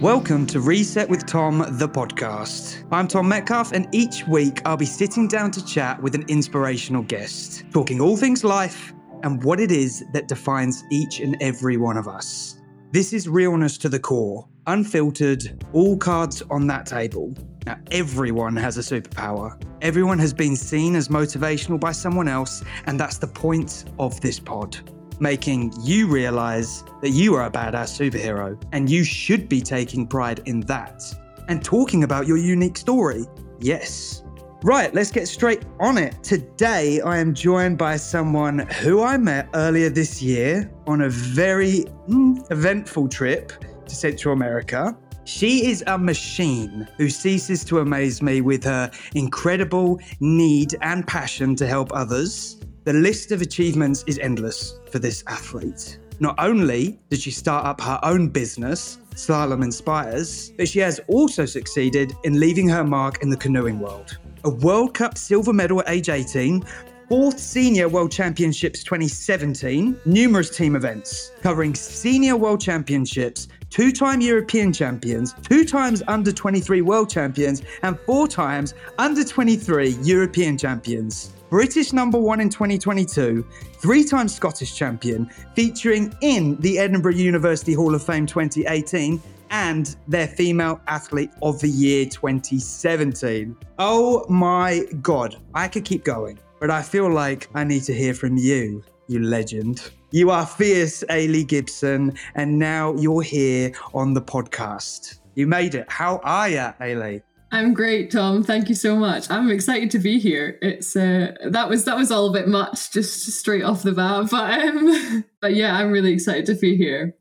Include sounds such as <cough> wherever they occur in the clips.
Welcome to Reset with Tom, the podcast. I'm Tom Metcalf, and each week I'll be sitting down to chat with an inspirational guest, talking all things life and what it is that defines each and every one of us. This is realness to the core, unfiltered, all cards on that table. Now, everyone has a superpower. Everyone has been seen as motivational by someone else, and that's the point of this pod making you realize that you are a badass superhero and you should be taking pride in that and talking about your unique story. Yes. Right, let's get straight on it. Today, I am joined by someone who I met earlier this year on a very mm, eventful trip to Central America. She is a machine who ceases to amaze me with her incredible need and passion to help others. The list of achievements is endless for this athlete. Not only did she start up her own business, Slalom Inspires, but she has also succeeded in leaving her mark in the canoeing world. A World Cup silver medal at age 18, fourth Senior World Championships 2017, numerous team events covering Senior World Championships, two time European champions, two times under 23 world champions, and four times under 23 European champions. British number one in 2022, three time Scottish champion, featuring in the Edinburgh University Hall of Fame 2018 and their Female Athlete of the Year 2017. Oh my God, I could keep going, but I feel like I need to hear from you, you legend. You are fierce, Eilidh Gibson, and now you're here on the podcast. You made it. How are you, Eilidh? I'm great, Tom. Thank you so much. I'm excited to be here. It's uh, that was that was all a bit much, just straight off the bat, but um, <laughs> but yeah, I'm really excited to be here.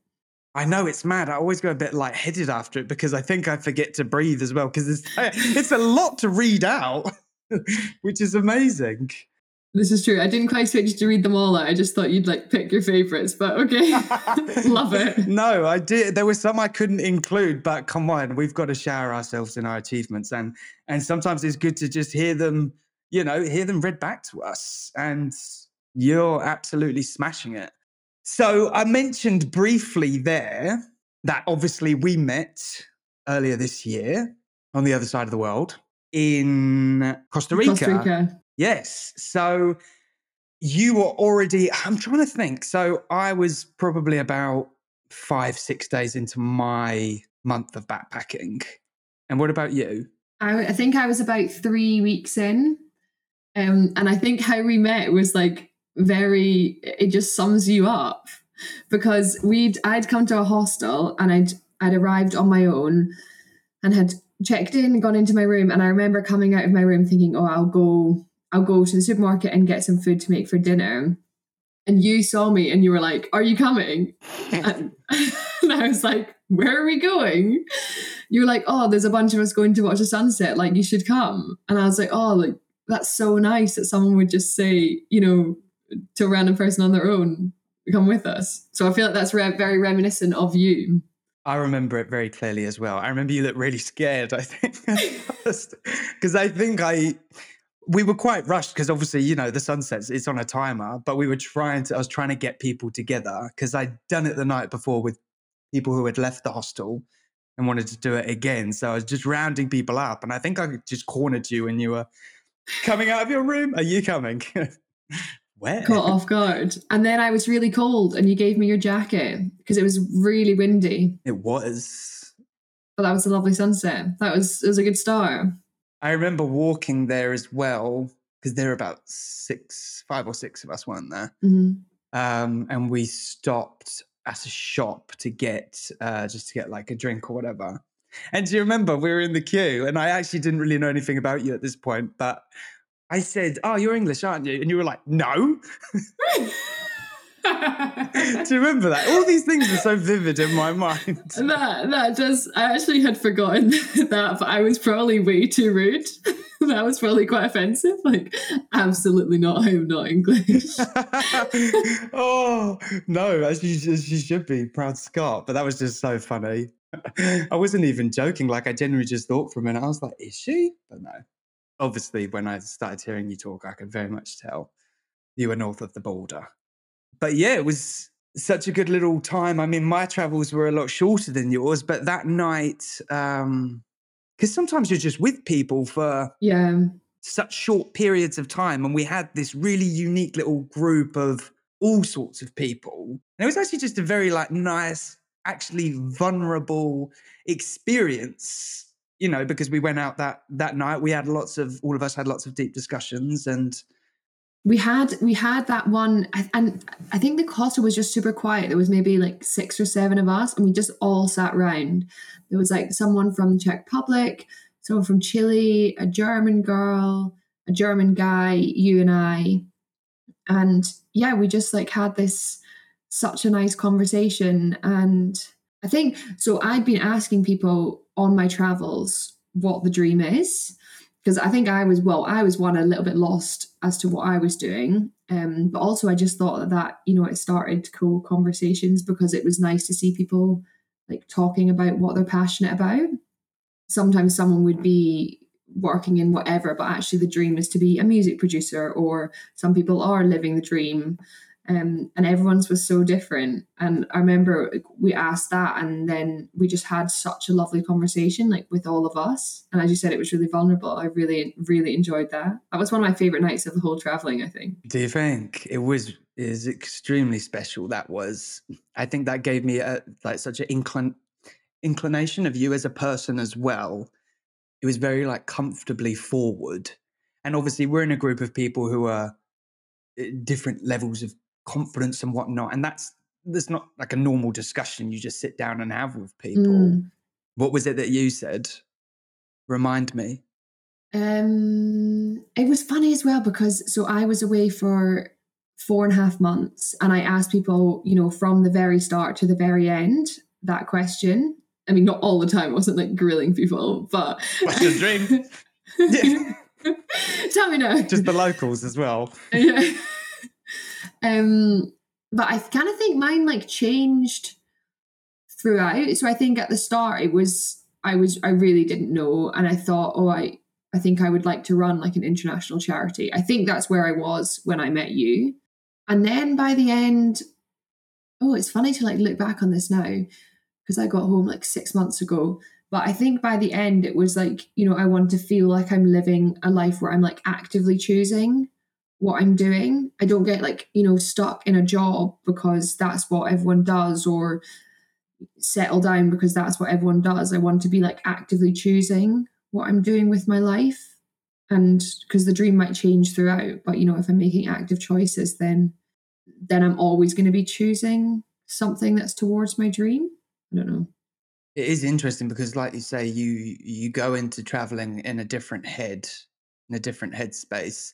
I know it's mad. I always go a bit lightheaded after it because I think I forget to breathe as well because it's <laughs> it's a lot to read out, <laughs> which is amazing. This is true. I didn't quite expect you to read them all out. I just thought you'd like pick your favorites, but okay. <laughs> Love it. No, I did. There were some I couldn't include, but come on, we've got to shower ourselves in our achievements, and and sometimes it's good to just hear them, you know, hear them read back to us. And you're absolutely smashing it. So I mentioned briefly there that obviously we met earlier this year on the other side of the world in Costa Rica. Costa Rica. Yes. So you were already, I'm trying to think. So I was probably about five, six days into my month of backpacking. And what about you? I, I think I was about three weeks in. Um, and I think how we met was like very, it just sums you up because we'd, I'd come to a hostel and I'd, I'd arrived on my own and had checked in and gone into my room. And I remember coming out of my room thinking, oh, I'll go I'll go to the supermarket and get some food to make for dinner. And you saw me and you were like, Are you coming? and, <laughs> <laughs> and I was like, Where are we going? You were like, Oh, there's a bunch of us going to watch a sunset. Like, you should come. And I was like, Oh, like, that's so nice that someone would just say, you know, to a random person on their own, come with us. So I feel like that's re- very reminiscent of you. I remember it very clearly as well. I remember you looked really scared, I think, <laughs> because I think I we were quite rushed because obviously you know the sunsets it's on a timer but we were trying to i was trying to get people together because i'd done it the night before with people who had left the hostel and wanted to do it again. So i was just rounding people up and i think i just cornered you and you were coming out of your room. Are you coming? <laughs> Where? Caught off guard. And then i was really cold and you gave me your jacket because it was really windy. It was. But that was a lovely sunset. That was it was a good start I remember walking there as well because there were about six, five or six of us weren't there, mm-hmm. um, and we stopped at a shop to get uh, just to get like a drink or whatever. And do you remember we were in the queue, and I actually didn't really know anything about you at this point, but I said, "Oh, you're English, aren't you?" And you were like, "No." Do you remember that? All these things are so vivid in my mind. <laughs> That that does. I actually had forgotten <laughs> that, but I was probably way too rude. <laughs> that was probably quite offensive. Like, absolutely not. I'm not English. oh no, as you, as you should be, proud Scot. But that was just so funny. I wasn't even joking. Like, I genuinely just thought for a minute. I was like, "Is she?" But no. Obviously, when I started hearing you talk, I could very much tell you were north of the border but yeah, it was such a good little time. I mean, my travels were a lot shorter than yours, but that night, um, because sometimes you're just with people for yeah such short periods of time, and we had this really unique little group of all sorts of people, and it was actually just a very like nice, actually vulnerable experience. You know, because we went out that that night, we had lots of all of us had lots of deep discussions and we had we had that one and i think the hostel was just super quiet. There was maybe like six or seven of us and we just all sat around there was like someone from the czech republic someone from chile a german girl a german guy you and i. And yeah we just like had this such a nice conversation. And i think so i'd been asking people on my travels what the dream is because I think I was well, I was one a little bit lost as to what I was doing, um, but also I just thought that, that you know it started cool conversations because it was nice to see people like talking about what they're passionate about. Sometimes someone would be working in whatever, but actually the dream is to be a music producer, or some people are living the dream um, and everyone's was so different. And I remember we asked that, and then we just had such a lovely conversation, like with all of us. And as you said, it was really vulnerable. I really, really enjoyed that. That was one of my favorite nights of the whole traveling. I think. Do you think it was? Is extremely special. That was. I think that gave me a like such an inclin inclination of you as a person as well. It was very like comfortably forward, and obviously we're in a group of people who are eh, different levels of confidence and whatnot. And that's there's not like a normal discussion you just sit down and have with people. Mm. What was it that you said? Remind me. Um, it was funny as well because so I was away for four and a half months, and I asked people, you know, from the very start to the very end, that question. I mean, not all the time. I wasn't like grilling people, but what's your dream? <laughs> Tell me now. Just the locals as well. Yeah. Um, but I kind of think mine like changed throughout. So I think at the start it was I was I really didn't know, and I thought, oh, I I think I would like to run like an international charity. I think that's where I was when I met you, and then by the end, oh, it's funny to like look back on this now because I got home like six months ago. But I think by the end, it was like, you know, I want to feel like I'm living a life where I'm like actively choosing what I'm doing. I don't get like, you know, stuck in a job because that's what everyone does or settle down because that's what everyone does. I want to be like actively choosing what I'm doing with my life. And because the dream might change throughout, but you know, if I'm making active choices, then then I'm always going to be choosing something that's towards my dream. I don't know. It is interesting because, like you say, you you go into traveling in a different head, in a different headspace,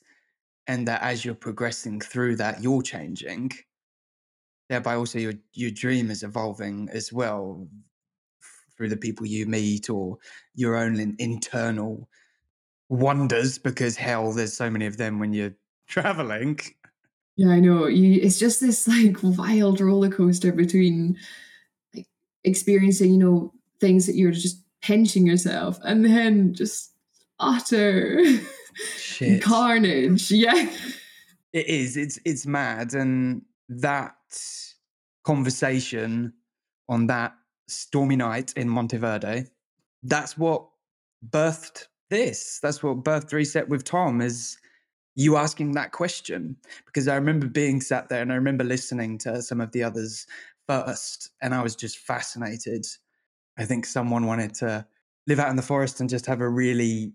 and that as you're progressing through that you're changing. Thereby also your your dream is evolving as well through the people you meet or your own internal wonders because hell there's so many of them when you're <laughs> traveling. Yeah i know. You, it's just this like wild roller coaster between like experiencing you know things that you're just pinching yourself and then just utter <laughs> Shit. carnage. Yeah. It is. It's it's mad. And that conversation on that stormy night in Monteverde, that's what birthed this. That's what birthed reset with Tom is you asking that question. Because I remember being sat there and I remember listening to some of the others first, and I was just fascinated. I think someone wanted to live out in the forest and just have a really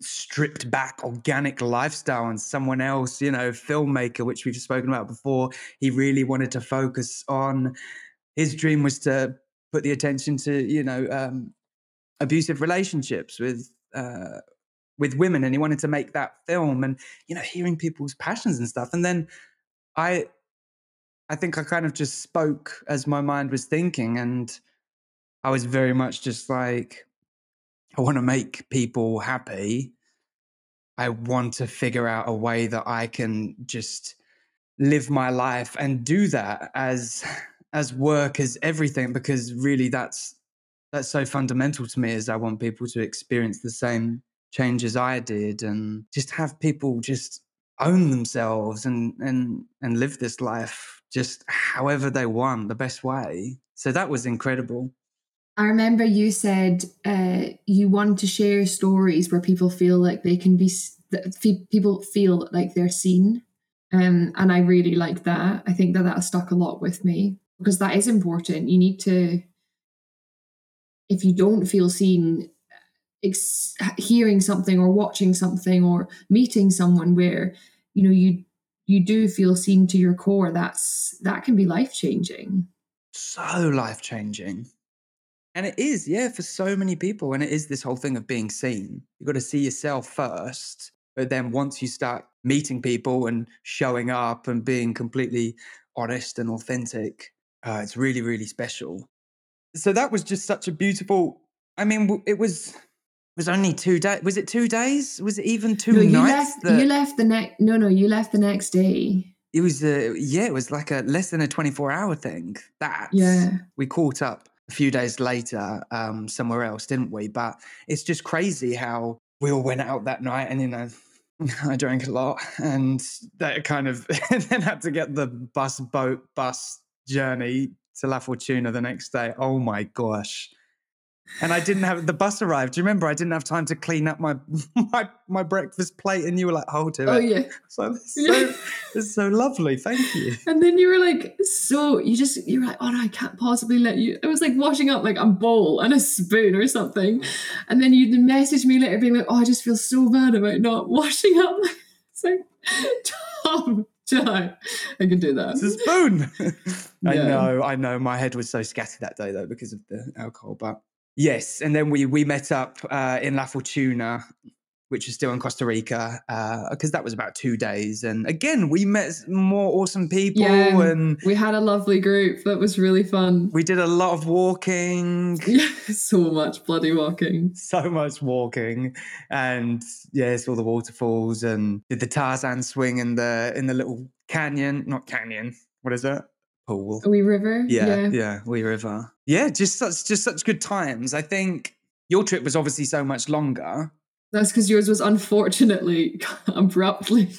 stripped back organic lifestyle and someone else you know filmmaker which we've spoken about before he really wanted to focus on his dream was to put the attention to you know um, abusive relationships with uh, with women and he wanted to make that film and you know hearing people's passions and stuff and then i i think i kind of just spoke as my mind was thinking and i was very much just like I want to make people happy. I want to figure out a way that I can just live my life and do that as as work as everything because really that's that's so fundamental to me is I want people to experience the same changes I did and just have people just own themselves and and and live this life just however they want, the best way. So that was incredible. I remember you said uh, you want to share stories where people feel like they can be, people feel like they're seen. Um, and I really like that. I think that that stuck a lot with me because that is important. You need to, if you don't feel seen, ex- hearing something or watching something or meeting someone where you know you you do feel seen to your core, that's that can be life changing. So life changing. And it is, yeah, for so many people. And it is this whole thing of being seen. You've got to see yourself first. But then once you start meeting people and showing up and being completely honest and authentic, uh, it's really, really special. So that was just such a beautiful. I mean, it was was only two days. Was it two days? Was it even two no, you nights? Left, that... You left the next. No, no, you left the next day. It was a yeah. It was like a less than a twenty four hour thing. That yeah. We caught up a few days later um, somewhere else, didn't we? But it's just crazy how we all went out that night, and you know. <laughs> I drank a lot, and that kind of <laughs> then had to get the bus, boat, bus journey to La Fortuna the next day. Oh my gosh! And I didn't have the bus arrived. Do you remember? I didn't have time to clean up my <laughs> my my breakfast plate, and you were like, "Hold to oh, it." Oh yeah. So it's so, it's so lovely. Thank you. <laughs> And then you were like, so you just you were like, "Oh no, I can't possibly let you." It was like washing up like a bowl and a spoon or something, and then you'd message me later being like, "Oh, I just feel so bad about not <laughs> washing up." It's like, Tom. I can do that. It's a spoon. I know, I know. My head was so scattered that day though because of the alcohol, but Yes, and then we we met up uh, in La Fortuna, which is still in Costa Rica, because uh, that was about two days. And again, we met more awesome people, yeah, and we had a lovely group. That was really fun. We did a lot of walking. <laughs> Yeah, so much bloody walking. So much walking, and yes, all the waterfalls, and did the Tarzan swing in the in the little canyon, not canyon. What is it? Pool. Wee River. Yeah, yeah, yeah, Wee River. Yeah, just such just such good times. I think your trip was obviously so much longer. That's because yours was unfortunately <laughs> abruptly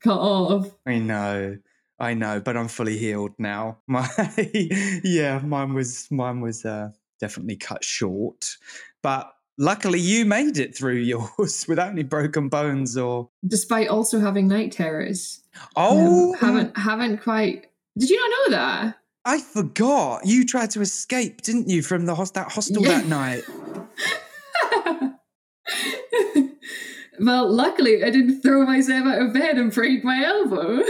cut off. I know. I know, but I'm fully healed now. <laughs> My yeah, mine was mine was uh, definitely cut short. But luckily you made it through yours <laughs> without any broken bones or despite also having night terrors. Oh. Um, haven't haven't quite did you not know that? I forgot. You tried to escape didn't you from the host- that hostel yeah. that night? <laughs> Well luckily i didn't throw myself out of bed and break my elbow.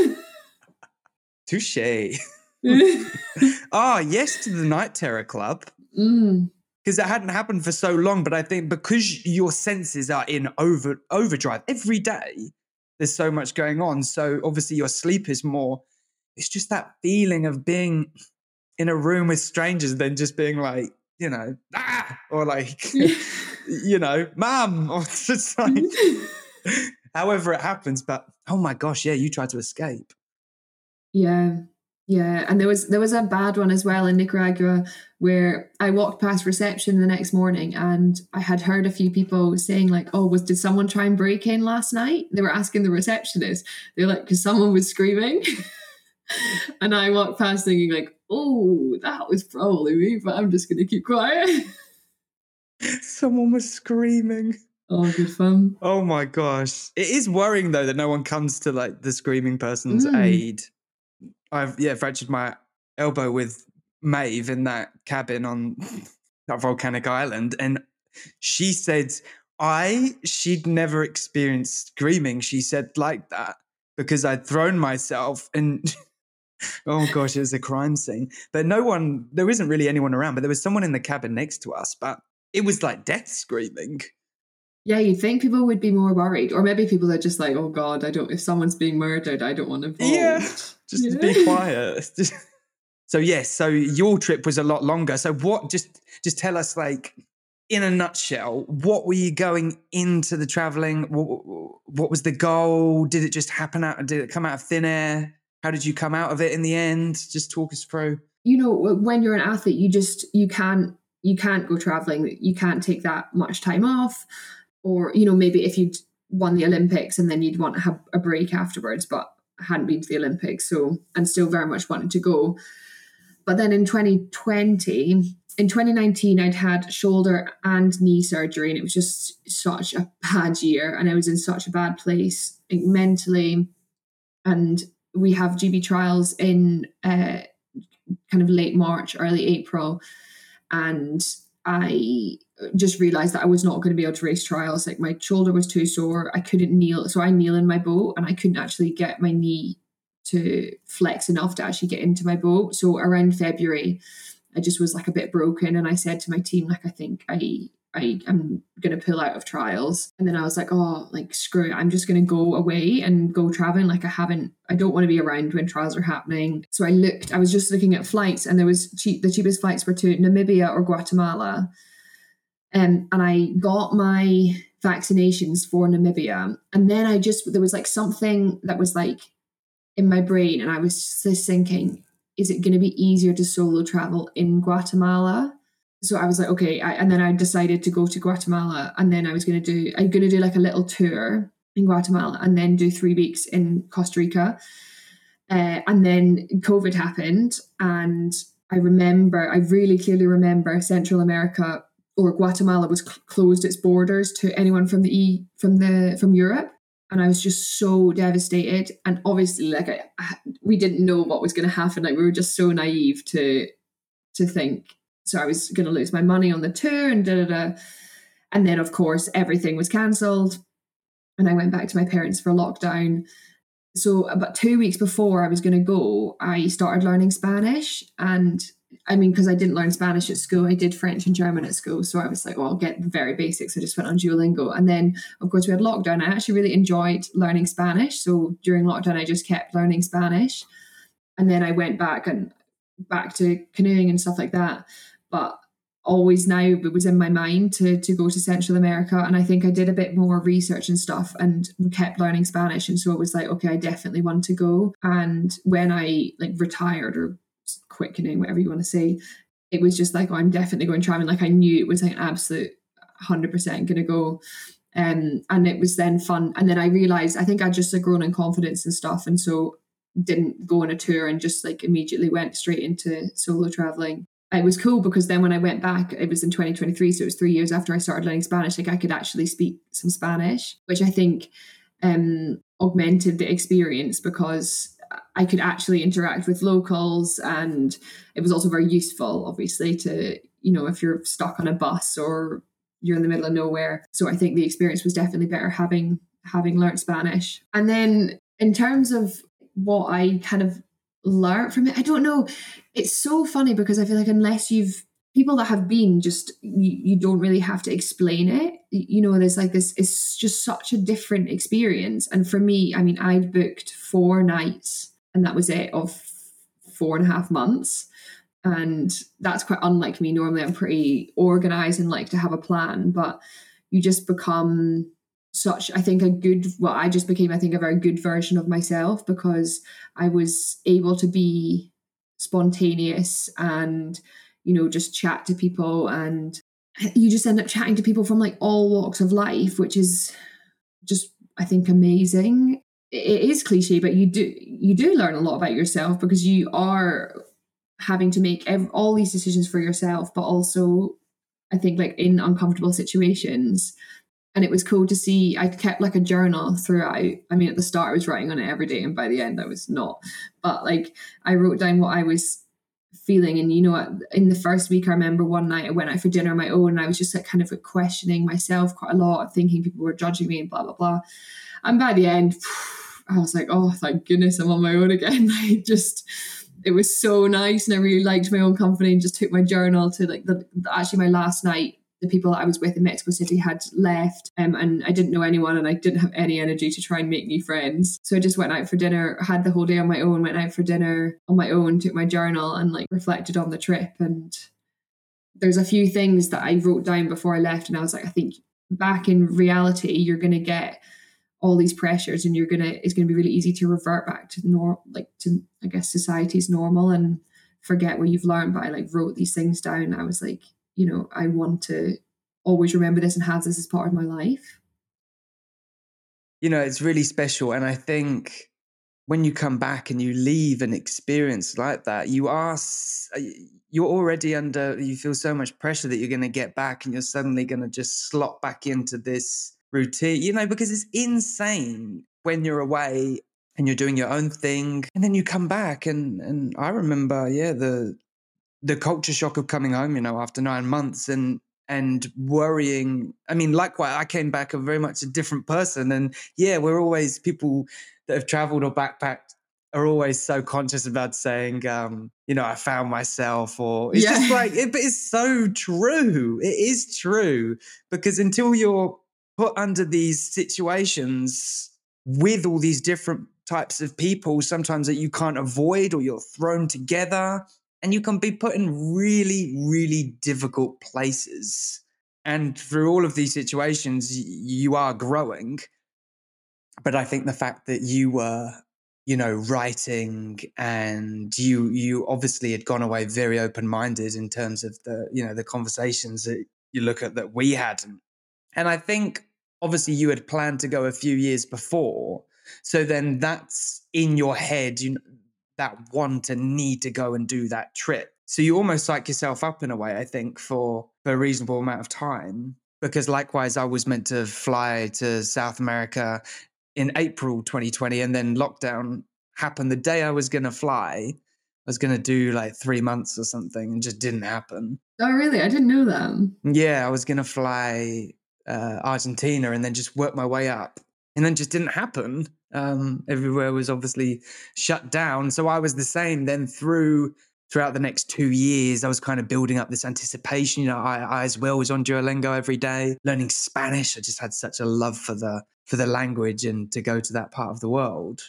Touche. <laughs> Ah yes to the night terror club. Mm because it hadn't happened for so long. But I think because your senses are in over overdrive every day, there's so much going on. So obviously your sleep is more. It's just that feeling of being in a room with strangers, than just being like, you know, ah, or like, <laughs> you know, mom, <laughs> or just like, <laughs> however it happens. But oh my gosh, yeah, you tried to escape. Yeah, yeah, and there was there was a bad one as well in Nicaragua where I walked past reception the next morning and I had heard a few people saying like, "Oh, was did someone try and break in last night?" They were asking the receptionist. They're like, "Cause someone was screaming," <laughs> and I walked past thinking like, "Oh, that was probably me," but I'm just gonna keep quiet. <laughs> someone was screaming. Oh, good fun. Oh my gosh. It is worrying though that no one comes to like the screaming person's mm. aid I've yeah fractured my elbow with Maeve in that cabin on <laughs> that volcanic island, and she said I she'd never experienced screaming. She said like that because I'd thrown myself and. <laughs> oh gosh, it was a crime scene. But no one, there isn't really anyone around, but there was someone in the cabin next to us, but it was like death screaming. Yeah, you'd think people would be more worried, or maybe people are just like, "Oh God, I don't. If someone's being murdered, I don't want to." Yeah, <laughs> just yeah. be quiet. <laughs> so yes, so your trip was a lot longer. So what? Just just tell us, like, in a nutshell, what were you going into the traveling? What, what was the goal? Did it just happen out? Did it come out of thin air? How did you come out of it in the end? Just talk us through. You know, when you're an athlete, you just you can't you can't go traveling. You can't take that much time off or you know maybe if you'd won the olympics and then you'd want to have a break afterwards but hadn't been to the Olympics, so and still very much wanted to go. But then in 2020, in 2019, I'd had shoulder and knee surgery, and it was just such a bad year, and I was in such a bad place like, mentally. And we have GB trials in uh, kind of late March, early April, and I just realized that I was not going to be able to race trials. Like my shoulder was too sore. I couldn't kneel. So I kneel in my boat and I couldn't actually get my knee to flex enough to actually get into my boat. So around February, I just was like a bit broken. And I said to my team, like, I think I I am going to pull out of trials. And then I was like, oh, like, screw it. I'm just going to go away and go traveling. Like, I haven't, I don't want to be around when trials are happening. So I looked, I was just looking at flights and there was cheap, the cheapest flights were to Namibia or Guatemala. Um, and I got my vaccinations for Namibia. And then I just, there was like something that was like in my brain. And I was just thinking, is it going to be easier to solo travel in Guatemala? so I was like, okay. I, and then I decided to go to Guatemala, and then I was going to do, I'm going to do like a little tour in Guatemala, and then do three weeks in Costa Rica. Uh, and then COVID happened, and I remember, I really clearly remember Central America or Guatemala was cl- closed its borders to anyone from the E from the from Europe, and I was just so devastated. And obviously, like I, I, we didn't know what was going to happen. Like we were just so naive to to think so I was going to lose my money on the tour and da da da. And then, of course, everything was cancelled. And I went back to my parents for lockdown. So, about two weeks before I was going to go, I started learning Spanish. And I mean, because I didn't learn Spanish at school, I did French and German at school. So I was like, well, I'll get the very basics. I just went on Duolingo. And then, of course, we had lockdown. I actually really enjoyed learning Spanish. So during lockdown, I just kept learning Spanish. And then I went back and back to canoeing and stuff like that but always now it was in my mind to to go to Central America and I think I did a bit more research and stuff and kept learning Spanish and so it was like okay I definitely want to go and when I like retired or quit canoeing whatever you want to say. It was just like oh, I'm definitely going traveling. Like I knew it was like an absolute 100% gonna go. Um, and it was then fun. And then I realized I think I just had grown in confidence and stuff and so didn't go on a tour and just like immediately went straight into solo traveling. It was cool because then when I went back, it was in 2023, so it was three years after I started learning Spanish. Like I could actually speak some Spanish, which I think um, augmented the experience because I could actually interact with locals, and it was also very useful, obviously, to you know if you're stuck on a bus or you're in the middle of nowhere. So I think the experience was definitely better having having learned Spanish. And then in terms of what I kind of learn from it. I don't know. It's so funny because I feel like unless you've people that have been just you, you don't really have to explain it. You know, there's like this it's just such a different experience. And for me, I mean, I'd booked four nights and that was it of four and a half months. And that's quite unlike me. Normally I'm pretty organized and like to have a plan, but you just become such i think a good well i just became i think a very good version of myself because i was able to be spontaneous and you know just chat to people and you just end up chatting to people from like all walks of life which is just i think amazing. It is cliche but you do you do learn a lot about yourself because you are having to make ev- all these decisions for yourself but also i think like in uncomfortable situations. And it was cool to see i kept like a journal throughout. I mean at the start i was writing on it every day and by the end i was not. But like i wrote down what i was feeling. And you know in the first week i remember one night i went out for dinner on my own and i was just like kind of questioning myself quite a lot thinking people were judging me and blah blah blah. And by the end <sighs> i was like oh thank goodness i'm on my own again. <laughs> I just it was so nice and i really liked my own company and just took my journal to like the actually my last night the people I was with in Mexico City had left um, and I didn't know anyone and I didn't have any energy to try and make new friends. So I just went out for dinner, had the whole day on my own, went out for dinner on my own, took my journal and like reflected on the trip. And there's a few things that I wrote down before I left and I was like, I think back in reality, you're to get all these pressures and you're to, it's to be really easy to revert back to normal, like to, I guess, society's normal and forget what you've learned. But I like wrote these things down. I was like, you know, I want to always remember this and have this as part of my life. You know, it's really special. And I think when you come back and you leave an experience like that, you are uh, you're already under you feel so much pressure that you're going to get back and you're suddenly going to just slot back into this routine, you know, because it's insane when you're away and you're doing your own thing and then you come back and and I remember yeah the the culture shock of coming home, you know, after 9 months and and worrying. I mean, likewise, I came back a very much a different person. And yeah, we're always people that have traveled or backpacked are always so conscious about saying, um, you know, I found myself, or it's yeah. just <laughs> like, it, but it's so true. It is true because until you're put under these situations with all these different types of people, sometimes that you can't avoid or you're thrown together and you can be put in really, really difficult places. And through all of these situations, you are growing. But I think the fact that you were, you know, writing and you you obviously had gone away very open minded in terms of the, you know, the conversations that you look at that we had. And I think obviously you had planned to go a few years before. So then that's in your head, you know, that want and need to go and do that trip. So you almost psych yourself up in a way, I think, for, for a reasonable amount of time. Because likewise, I was meant to fly to South America in April 2020, and then lockdown happened the day I was going to fly. I was going to do like three months or something and just didn't happen. Oh, really? I didn't know that. Yeah, I was going to fly uh, Argentina and then just work my way up. And then just didn't happen. Um, everywhere was obviously shut down. So I was the same. Then through throughout the next two years, I was kind of building up this anticipation. You know, I, I as well was on Duolingo every day, learning Spanish. I just had such a love for the for the language and to go to that part of the world.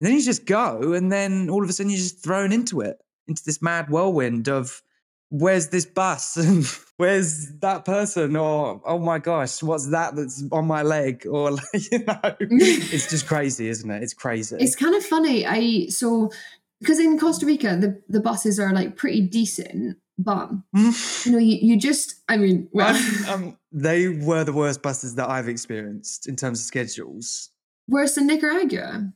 And then you just go, and then all of a sudden you're just thrown into it, into this mad whirlwind of where's this bus? <laughs> And where's that person? Or oh my gosh what's that that's on my leg? Or <laughs> you know <laughs> it's just crazy isn't it? It's crazy. It's kind of funny. I so because in costa rica the, the buses are like pretty decent but you know you, you just i mean well um, they were the worst buses that i've experienced in terms of schedules. Worse than nicaragua.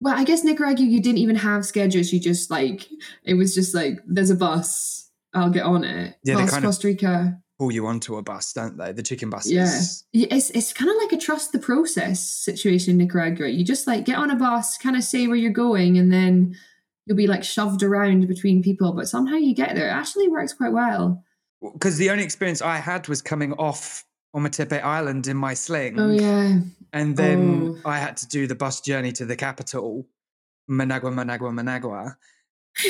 Well i guess nicaragua you didn't even have schedules. You just like it was just like there's a bus I'll get on it. Yeah, Whilst they kind Costa Rica pull you onto a bus, don't they? The chicken buses. Yeah, it's it's kind of like a trust the process situation in Nicaragua. You just like get on a bus, kind of say where you're going, and then you'll be like shoved around between people. But somehow you get there. It actually works quite well. Because the only experience I had was coming off Ometepe Island in my sling. Oh yeah. And then oh. I had to do the bus journey to the capital, Managua, Managua, Managua. <laughs>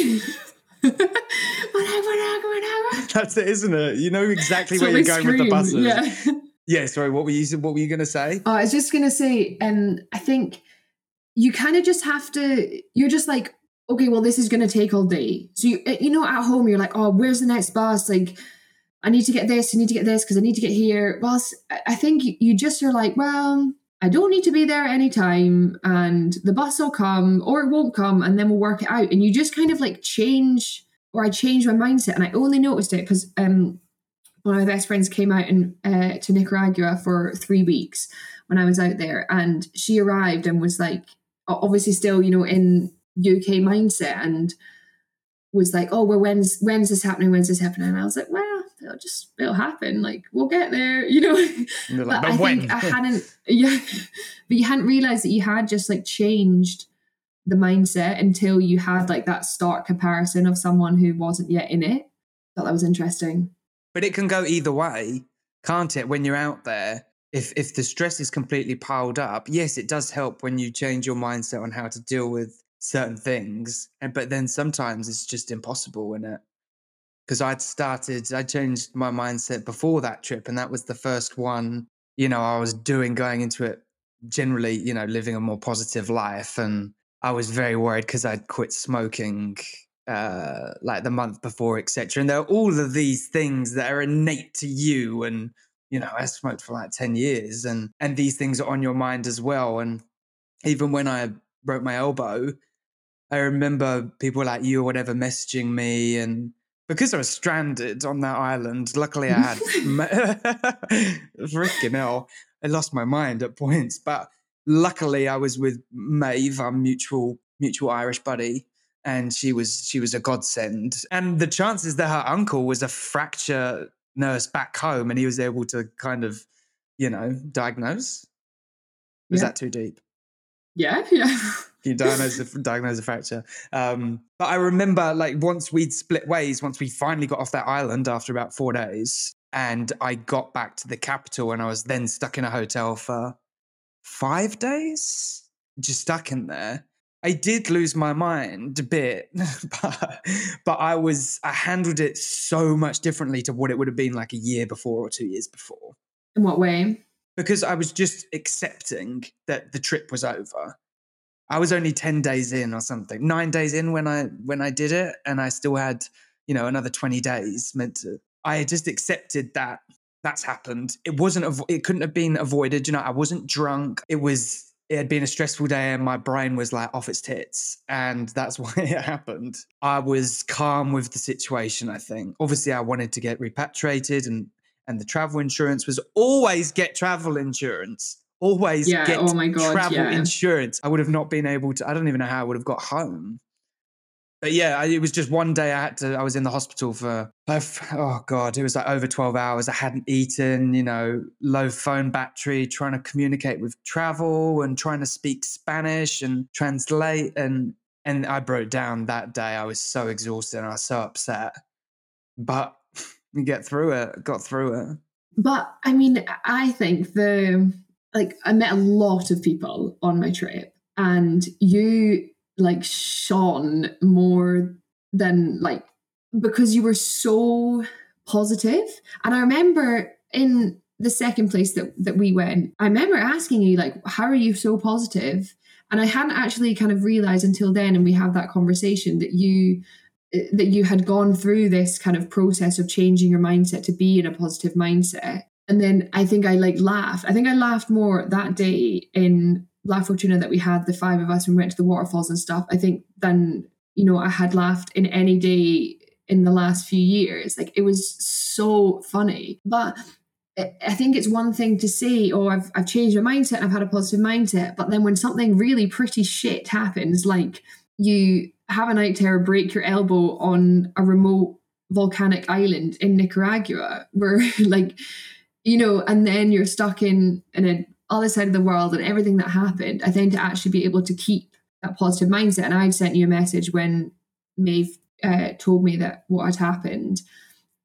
That's it, isn't it? You know exactly where you're going scream. with the buses. Yeah. <laughs> yeah. Sorry. What were you? What were you going to say? Oh, I was just going to say, um, I think you kind of just have to. You're just like, okay, well, this is going to take all day. So you, eh, you know, at home, you're like, oh, where's the next bus? Like, I need to get this. I need to get this because I need to get here. Well, I think you just are like, well, I don't need to be there anytime, and the bus will come or it won't come, and then we'll work it out. And you just kind of like change or I changed my mindset and I only noticed it because um, one of my best friends came out in, uh, to Nicaragua for three weeks when I was out there and she arrived and was like obviously still you know in UK mindset and was like oh well when's when's this happening when's this happening and I was like well it'll just it'll happen like we'll get there <laughs> you know like, but I when? think I hadn't yeah <laughs> but you hadn't realized that you had just like changed the mindset until you had like that stark comparison of someone who wasn't yet in it. Thought that was interesting. But it can go either way, can't it? When you're out there, if if the stress is completely piled up, yes, it does help when you change your mindset on how to deal with certain things. And but then sometimes it's just impossible, in it? Because I'd started, I changed my mindset before that trip, and that was the first one. You know, I was doing going into it generally, you know, living a more positive life and I was very worried because I'd quit smoking uh, like the month before, etc. And there are all of these things that are innate to you. And you know, I smoked for like ten years, and and these things are on your mind as well. And even when I broke my elbow, I remember people like you or whatever messaging me and. Because I was stranded on that island, luckily I had <laughs> <laughs> freaking hell. I lost my mind at points, but luckily I was with Maeve, our mutual mutual Irish buddy, and she was she was a godsend. And the chances that her uncle was a fracture nurse back home, and he was able to kind of, you know, diagnose. Was Yeah. that too deep? Yeah, yeah. <laughs> you diagnose a, <laughs> diagnose a fracture. Um, but I remember, like, once we'd split ways, once we finally got off that island after about four days, and I got back to the capital, and I was then stuck in a hotel for five days, just stuck in there. I did lose my mind a bit, <laughs> but, but I was I handled it so much differently to what it would have been like a year before or two years before In what way? because I was just accepting that the trip was over. I was only 10 days in or something, nine days in when I when I did it, and I still had, you know, another 20 days meant to. I just accepted that that's happened. It wasn't it couldn't have been avoided. You know, I wasn't drunk. It was it had been a stressful day and my brain was like off its tits. And that's <laughs> why it happened. I was calm with the situation, I think. Obviously, I wanted to get repatriated and and the travel insurance was always get travel insurance. Always Yeah, get oh my God, travel yeah. insurance. I would have not been able to, I don't even know how I would have got home. But yeah, I- it was just one day I had to, I was in the hospital for, oh God, it was like over 12 hours. I hadn't eaten, you know, low phone battery, trying to communicate with travel and trying to speak Spanish and translate. And, and I broke down that day. I was so exhausted and I was so upset. But <laughs> you get through it, got through it. But I mean, I think the like I met a lot of people on my trip, and you like shone more than like because you were so positive. And I remember in the second place that that we went, I remember asking you like, "How are you so positive?" And I hadn't actually kind of realized until then, and we had that conversation that you eh, that you had gone through this kind of process of changing your mindset to be in a positive mindset. And then I think I like laughed. I think I laughed more that day in La Fortuna that we had the five of us and we went to the waterfalls and stuff. I think than you know I had laughed in any day in the last few years. Like it was so funny. But I think it's one thing to say, "Oh, I've I've changed my mindset. I've had a positive mindset." But then when something really pretty shit happens, like you have a night terror, break your elbow on a remote volcanic island in Nicaragua, <laughs> where like you know, and then you're stuck in in a other side of the world and everything that happened. I think to actually be able to keep that positive mindset. And I'd sent you a message when Maeve uh, told me that what had happened.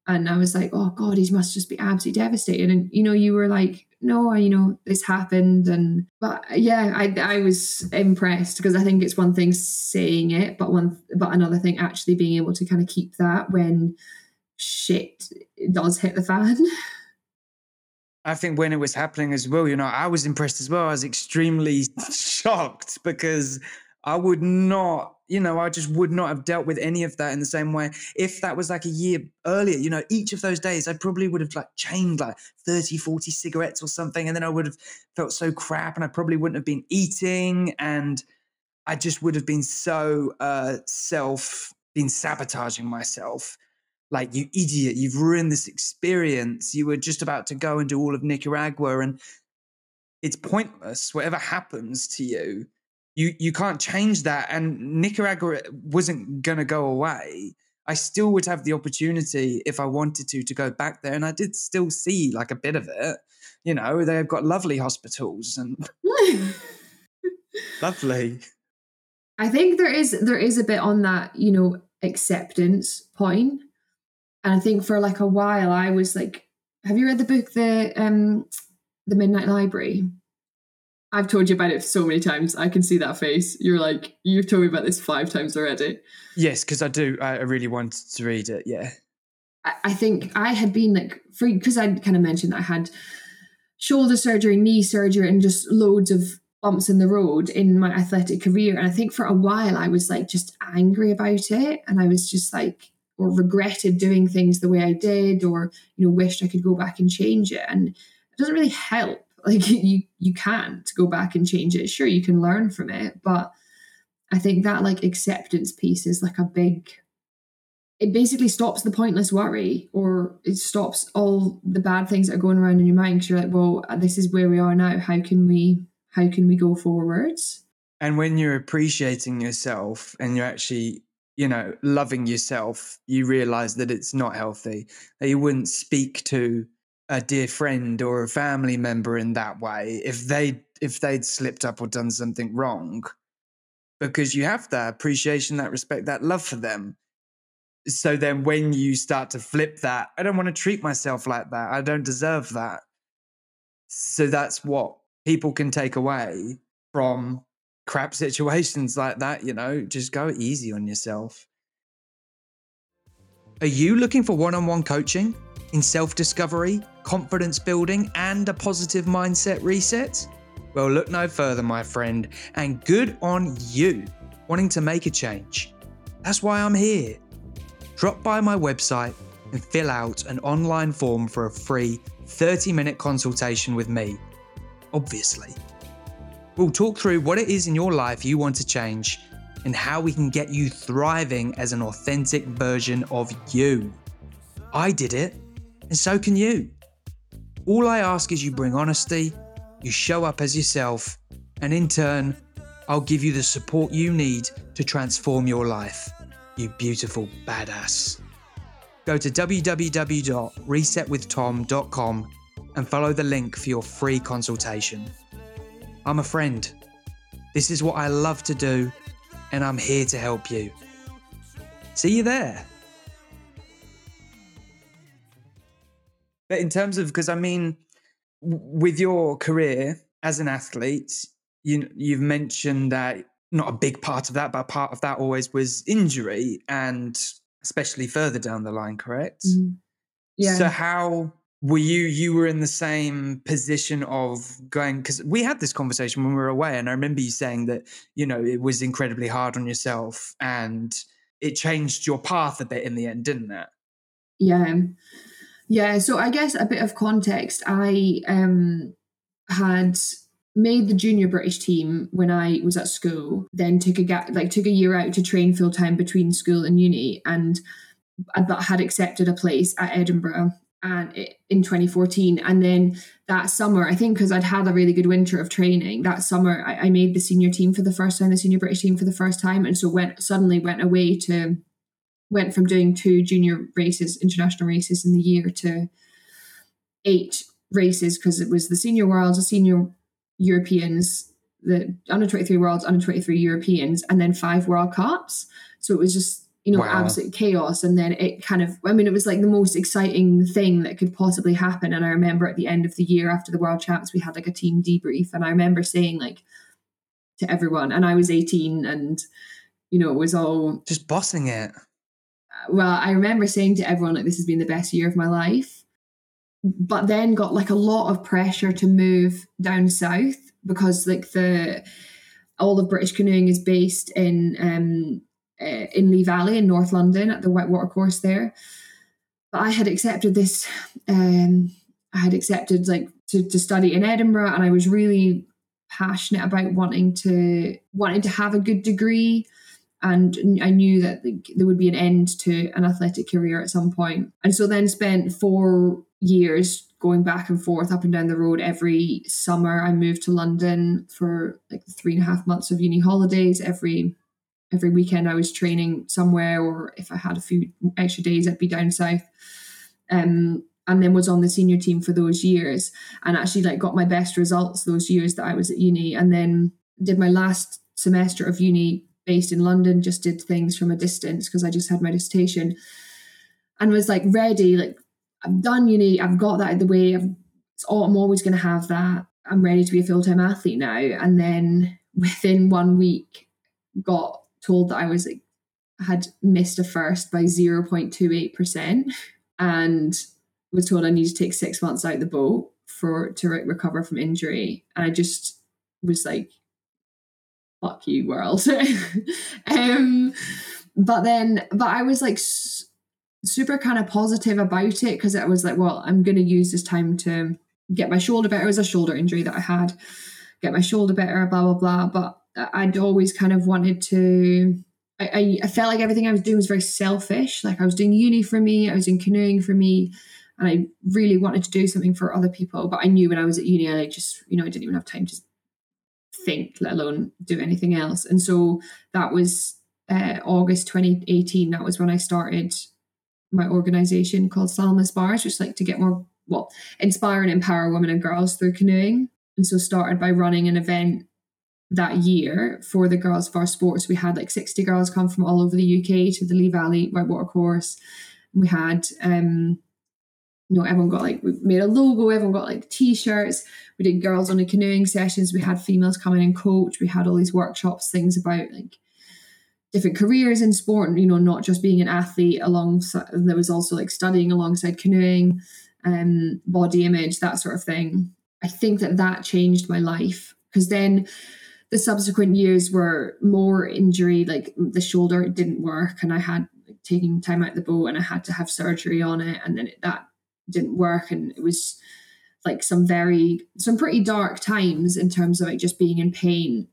And I was like, oh God, he must just be absolutely devastated. And, you know, you were like, no, you know, this happened. And, but yeah, I, I was impressed because I think it's one thing saying it, but one, but another thing actually being able to kind of keep that when shit does hit the fan. <laughs> I think when it was happening as well, you know, I was impressed as well. I was extremely <laughs> shocked because I would not, you know, I just would not have dealt with any of that in the same way. If that was like a year earlier, you know, each of those days, I probably would have like chained like 30, 40 cigarettes or something. And then I would have felt so crap and I probably wouldn't have been eating. And I just would have been so uh, self, been sabotaging myself like you idiot you've ruined this experience. You were just about to go and do all of nicaragua and it's pointless whatever happens to you you you can't change that. And nicaragua wasn't going to go away. I still would have the opportunity if i wanted to to go back there and i did still see like a bit of it. You know they've got lovely hospitals and <laughs> lovely. I think there is there is a bit on that, you know, acceptance point. And I think for like a while I was like, have you read the book the um the Midnight Library? I've told you about it so many times. I can see that face. You're like, you've told me about this five times already. yes because i do I, really wanted to read it yeah I, think I had been like free because I kind of mentioned that I had shoulder surgery, knee surgery, and just loads of bumps in the road in my athletic career. And I think for a while I was like just angry about it. And I was just like, or regretted doing things the way I did, or, you know, wished I could go back and change it. And it doesn't really help. <laughs> Like you you can't go back and change it. Sure, you can learn from it, but I think that like acceptance piece is like a big it basically stops the pointless worry or it stops all the bad things that are going around in your mind because you're like well this is where we are now how can we how can we go forwards And when you're appreciating yourself and you're actually, you know, loving yourself, you realize that it's not healthy. That you wouldn't speak to a dear friend or a family member in that way if they if they'd slipped up or done something wrong. Because you have that appreciation that respect that love for them. So then when you start to flip that i don't want to treat myself like that. I don't deserve that. So that's what people can take away from crap situations <laughs> like that you know just go easy on yourself are you looking for one-on-one coaching in self-discovery confidence building and a positive mindset reset well look no further my friend and good on you wanting to make a change that's why i'm here drop by my website and fill out an online form for a free 30 minute consultation with me. Obviously. We'll talk through what it is in your life you want to change and how we can get you thriving as an authentic version of you. I did it, and so can you. All I ask is you bring honesty, you show up as yourself, and in turn, I'll give you the support you need to transform your life you beautiful badass. Go to www.resetwithtom.com and follow the link for your free consultation. I'm a friend. This is what I love to do, and I'm here to help you. See you there. But in terms of, because I mean, with your career as an athlete, you you've mentioned that not a big part of that, but part of that always was injury and especially further down the line, correct? Mm. Yeah. So how were you you were in the same position of going because we had this conversation when we were away and i remember you saying that you know it was incredibly hard on yourself and it changed your path a bit in the end didn't it? Yeah. Yeah so i guess a bit of context. I um had made the junior British team when I was at school, then took a gap, like took a year out to train full time between school and uni, and I had accepted a place at Edinburgh and in 2014 and then that summer i think because i'd had a really good winter of training that summer I, I, made the senior team for the first time the senior british team for the first time and so went suddenly went away to went from doing two junior races international races in the year to eight races because it was the senior worlds the senior Europeans, the under 23 worlds, under 23 Europeans, and then five World Cups. So it was just, you know, wow. absolute chaos. And then it kind of, I mean, it was like the most exciting thing that could possibly happen. And I remember at the end of the year after the World Champs, we had like a team debrief. And I remember saying, like, to everyone, and I was 18 and, you know, it was all just bossing it. Well, I remember saying to everyone, like, this has been the best year of my life but then got like a lot of pressure to move down south because like the all of British canoeing is based in um uh, in Lee Valley in North London at the Whitewater course there. But I had accepted this um I had accepted like to, to study in Edinburgh and I was really passionate about wanting to wanting to have a good degree and I knew that there would be an end to an athletic career at some point. And so then spent four years going back and forth up and down the road every summer. I moved to London for like three and a half months of uni holidays. Every every weekend I was training somewhere, or if I had a few extra days, I'd be down south. Um, and then was on the senior team for those years, and actually like got my best results those years that I was at uni. And then did my last semester of uni based in London. Just did things from a distance because I just had my dissertation, and was like ready, like I've done uni, I've got that out the way. I've, all, I'm always going to have that. I'm ready to be a full time athlete now. And then within one week, got told that I was like, had missed a first by 0.28% and was told I needed to take six months out of the boat for to re- recover from injury. And I just was like, fuck you, world. <laughs> um, but then, but I was like, super kind of positive about it because I was like, well, I'm going to use this time to get my shoulder better. It was a shoulder injury that I had, get my shoulder better, blah, blah, blah. But I'd always kind of wanted to, I, I, felt like everything I was doing was very selfish. Like I was doing uni for me, I was in canoeing for me, and I really wanted to do something for other people. But I knew when I was at uni, I just, you know, I didn't even have time to think, let alone do anything else. And so that was uh, August 2018. That was when I started my organization called Slalom Inspires, which is like to get more, well, inspire and empower women and girls through canoeing. And so started by running an event that year for the girls of our sports. We had like 60 girls come from all over the UK to the Lee Valley Whitewater course. We had um you know, everyone got like we made a logo, everyone got like t-shirts. We did girls only canoeing sessions. We had females come in and coach. We had all these workshops, things about like different careers in sport, you know, not just being an athlete. Alongside, there was also like studying alongside canoeing, um, body image, that sort of thing. I think that that changed my life because then the subsequent years were more injury, like the shoulder didn't work, and I had like, taking time out the boat, and I had to have surgery on it, and then it, that didn't work and it was like some very some pretty dark times in terms of like just being in pain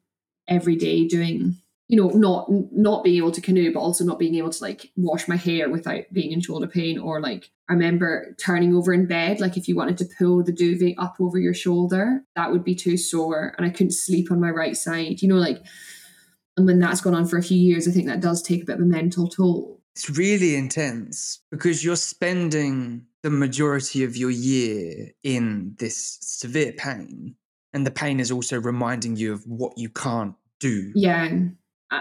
every day doing you know not not being able to canoe but also not being able to like wash my hair without being in shoulder pain or like i remember turning over in bed like if you wanted to pull the duvet up over your shoulder that would be too sore and i couldn't sleep on my right side you know like and when that's gone on for a few years i think that does take a bit of a mental toll it's really intense because you're spending the majority of your year in this severe pain. And the pain is also reminding you of what you can't do. Yeah.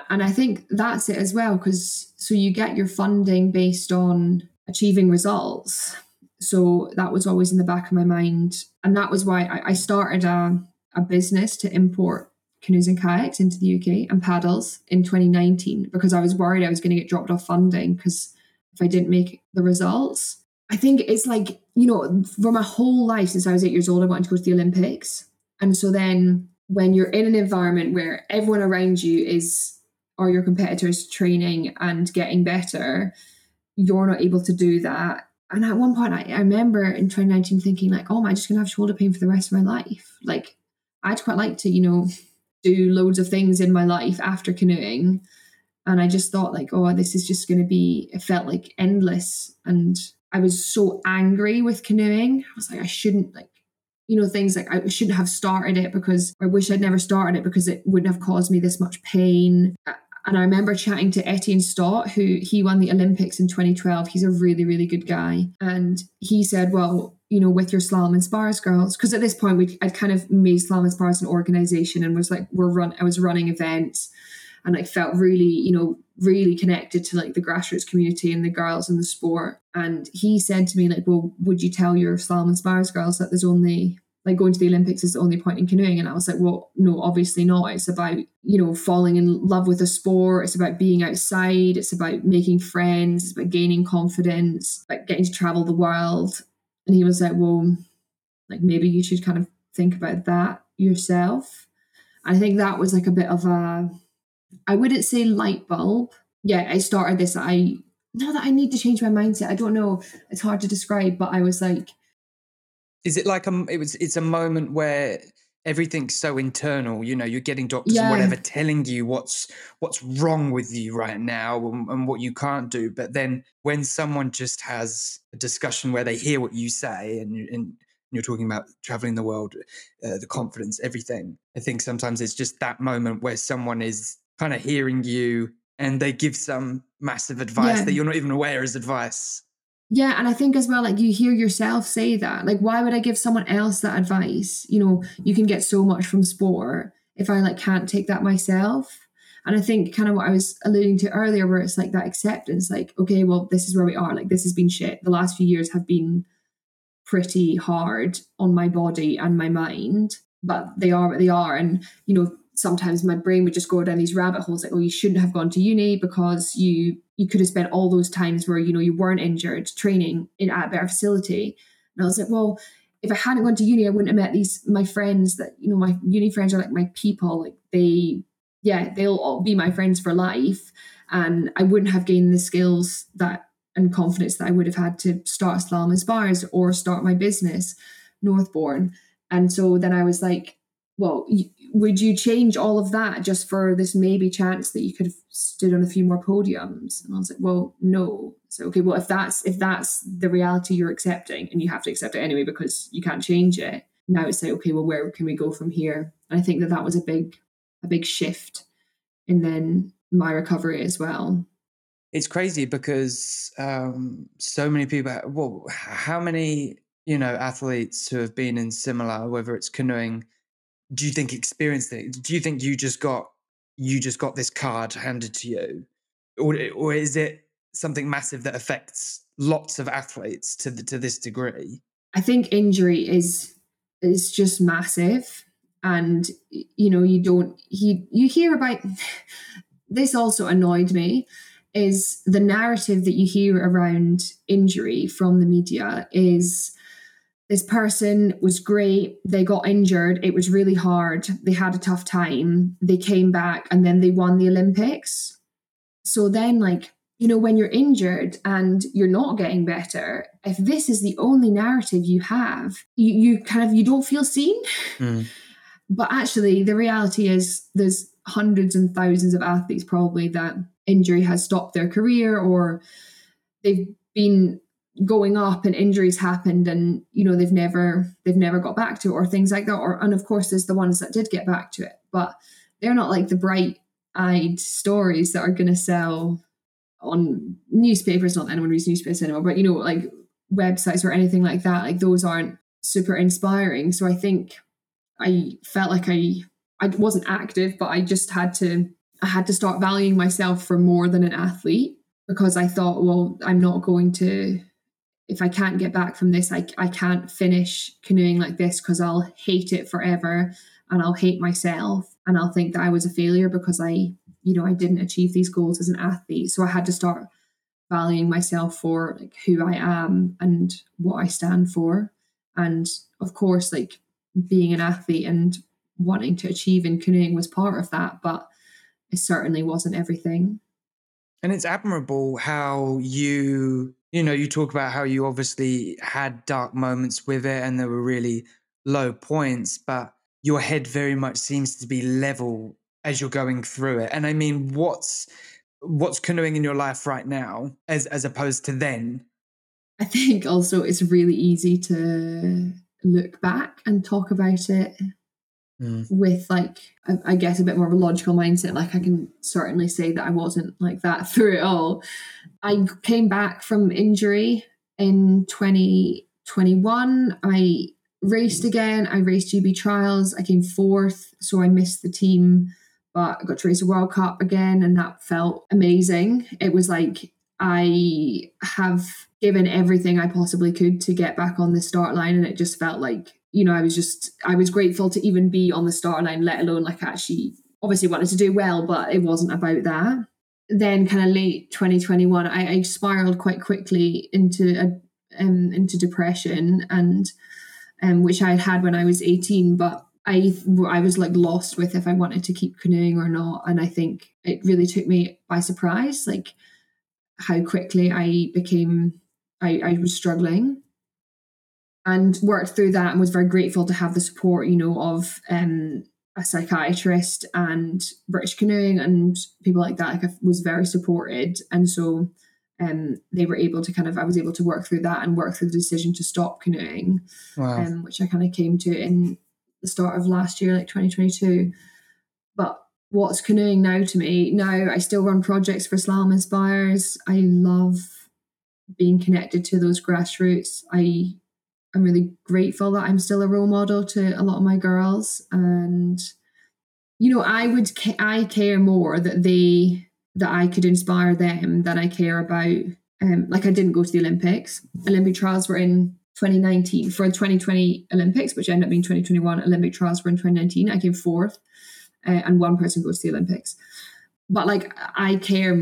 And I think that's it as well, because so you get your funding based on achieving results. So that was always in the back of my mind. And that was why I, started a, a business to import canoes and kayaks into the UK and paddles in 2019 because I was worried I was going to get dropped off funding because if I didn't make the results. I think it's like, you know, for my whole life since I was eight years old, I wanted to go to the Olympics. And so then when you're in an environment where everyone around you is, or your competitors training and getting better, you're not able to do that. And at one point, I, I remember in 2019 thinking, like, oh, am I just going to have shoulder pain for the rest of my life? Like, I'd quite like to, you know, do loads of things in my life after canoeing. And I just thought, like, oh, this is just going to be, it felt like endless. And I was so angry with canoeing. I was like, I shouldn't like, you know, things like I shouldn't have started it because I wish I'd never started it because it wouldn't have caused me this much pain. And I remember chatting to Etienne Stott, who he won the Olympics in 2012. He's a really, really good guy. And he said, well, you know, with your Slalom Inspires girls, because at this point we I'd kind of made Slalom Inspires an organization and was like, we're run I was running events and I felt really, you know, really connected to like the grassroots community and the girls in the sport. And he said to me, like, well, would you tell your Slalom Inspires girls that there's only like going to the Olympics is the only point in canoeing? And I was like, well, no, obviously not. It's about, you know, falling in love with a sport. It's about being outside. It's about making friends. It's about gaining confidence, about getting to travel the world. And he was like, well, like maybe you should kind of think about that yourself. And I think that was like a bit of a I wouldn't say light bulb. Yeah, I started this. I now that I need to change my mindset. I don't know. It's hard to describe, but I was like, is it like a? It was. It's a moment where everything's so internal. You know, you're getting doctors yeah. and whatever telling you what's what's wrong with you right now and, and what you can't do. But then when someone just has a discussion where they hear what you say and and you're talking about traveling the world, uh, the confidence, everything. I think sometimes it's just that moment where someone is kind of hearing you and they give some massive advice yeah. that you're not even aware is advice. Yeah, and I think as well, like you hear yourself say that. Like, why would I give someone else that advice? You know, you can get so much from sport if I like can't take that myself. And I think kind of what I was alluding to earlier, where it's like that acceptance, like, okay, well, this is where we are. Like, this has been shit. The last few years have been pretty hard on my body and my mind, but they are what they are. And, you know, sometimes my brain would just go down these rabbit holes like oh you shouldn't have gone to uni because you you could have spent all those times where you know you weren't injured training in at a better facility. And i was like well if i hadn't gone to uni i wouldn't have met these my friends that you know my uni friends are like my people like they yeah they'll all be my friends for life and i wouldn't have gained the skills that and confidence that i would have had to start slalom Inspires or start my business northbourne. And so then i was like well would you change all of that just for this maybe chance that you could have stood on a few more podiums and i was like well no so okay well if that's if that's the reality you're accepting and you have to accept it anyway because you can't change it now it's like okay well where can we go from here And I think that that was a big, a big shift in then my recovery as well. It's crazy because um, so many people. Well, how many you know athletes who have been in similar, whether it's canoeing, do you think experienced it? Do you think you just got you just got this card handed to you, or or is it something massive that affects lots of athletes to the, to this degree? I think injury is is just massive, and you know you don't you you hear about <laughs> this also annoyed me is the narrative that you hear around injury from the media is this person was great. They got injured. It was really hard. They had a tough time. They came back and then they won the olympics. So then like you know when you're injured and you're not getting better if this is the only narrative you have you, you kind of you don't feel seen. Mm. <laughs> but actually the reality is there's hundreds and thousands of athletes probably that injury has stopped their career or they've been going up and injuries happened and you know they've never they've never got back to it or things like that or and of course there's the ones that did get back to it but they're not like the bright eyed stories that are going to sell on newspapers not that anyone reads newspapers anymore but you know like websites or anything like that like those aren't super inspiring. So i think i felt like i i wasn't active but i just had to I had to start valuing myself for more than an athlete because I thought, well, I'm not going to, if I can't get back from this, I, I can't finish canoeing like this because I'll hate it forever and I'll hate myself and I'll think that I was a failure because I, you know, I didn't achieve these goals as an athlete. So I had to start valuing myself for like who I am and what I stand for. And of course, like being an athlete and wanting to achieve in canoeing was part of that. But it certainly wasn't everything. And it's admirable how you, you know, you talk about how you obviously had dark moments with it and there were really low points, but your head very much seems to be level as you're going through it. And I mean, what's what's canoeing in your life right now as as opposed to then? I think also it's really easy to look back and talk about it mm. with like I, I, guess a bit more of a logical mindset like i can certainly say that i wasn't like that <laughs> through it all. I came back from injury in 2021 i raced again. I raced gb trials. I came fourth so i missed the team but i got to race a world cup again and that felt amazing. It was like i have given everything i possibly could to get back on the start line and it just felt like you know, I was just I was grateful to even be on the start line, let alone like actually obviously wanted to do well, but it wasn't about that. Then kind of late 2021, I, I spiraled quite quickly into a um, into depression and um, which I had had when I was 18, but I I was like lost with if I wanted to keep canoeing or not, and I think it really took me by surprise, like how quickly I became I, I was struggling and worked through that and was very grateful to have the support, you know, of um, a psychiatrist and British Canoeing and people like that. Like I was very supported, and so um, they were able to kind of I was able to work through that and work through the decision to stop canoeing, wow. um, which I kind of came to in the start of last year, like 2022. But what's canoeing now to me? Now I still run projects for Slalom Inspires. I love being connected to those grassroots. I I'm really grateful that I'm still a role model to a lot of my girls. And, you know, I would, I care more that they, that I could inspire them than I care about, um, like I didn't go to the Olympics. Olympic trials were in 2019 for 2020 Olympics, which ended up being 2021 Olympic trials were in 2019. I came fourth uh, and one person goes to the Olympics. But like, I care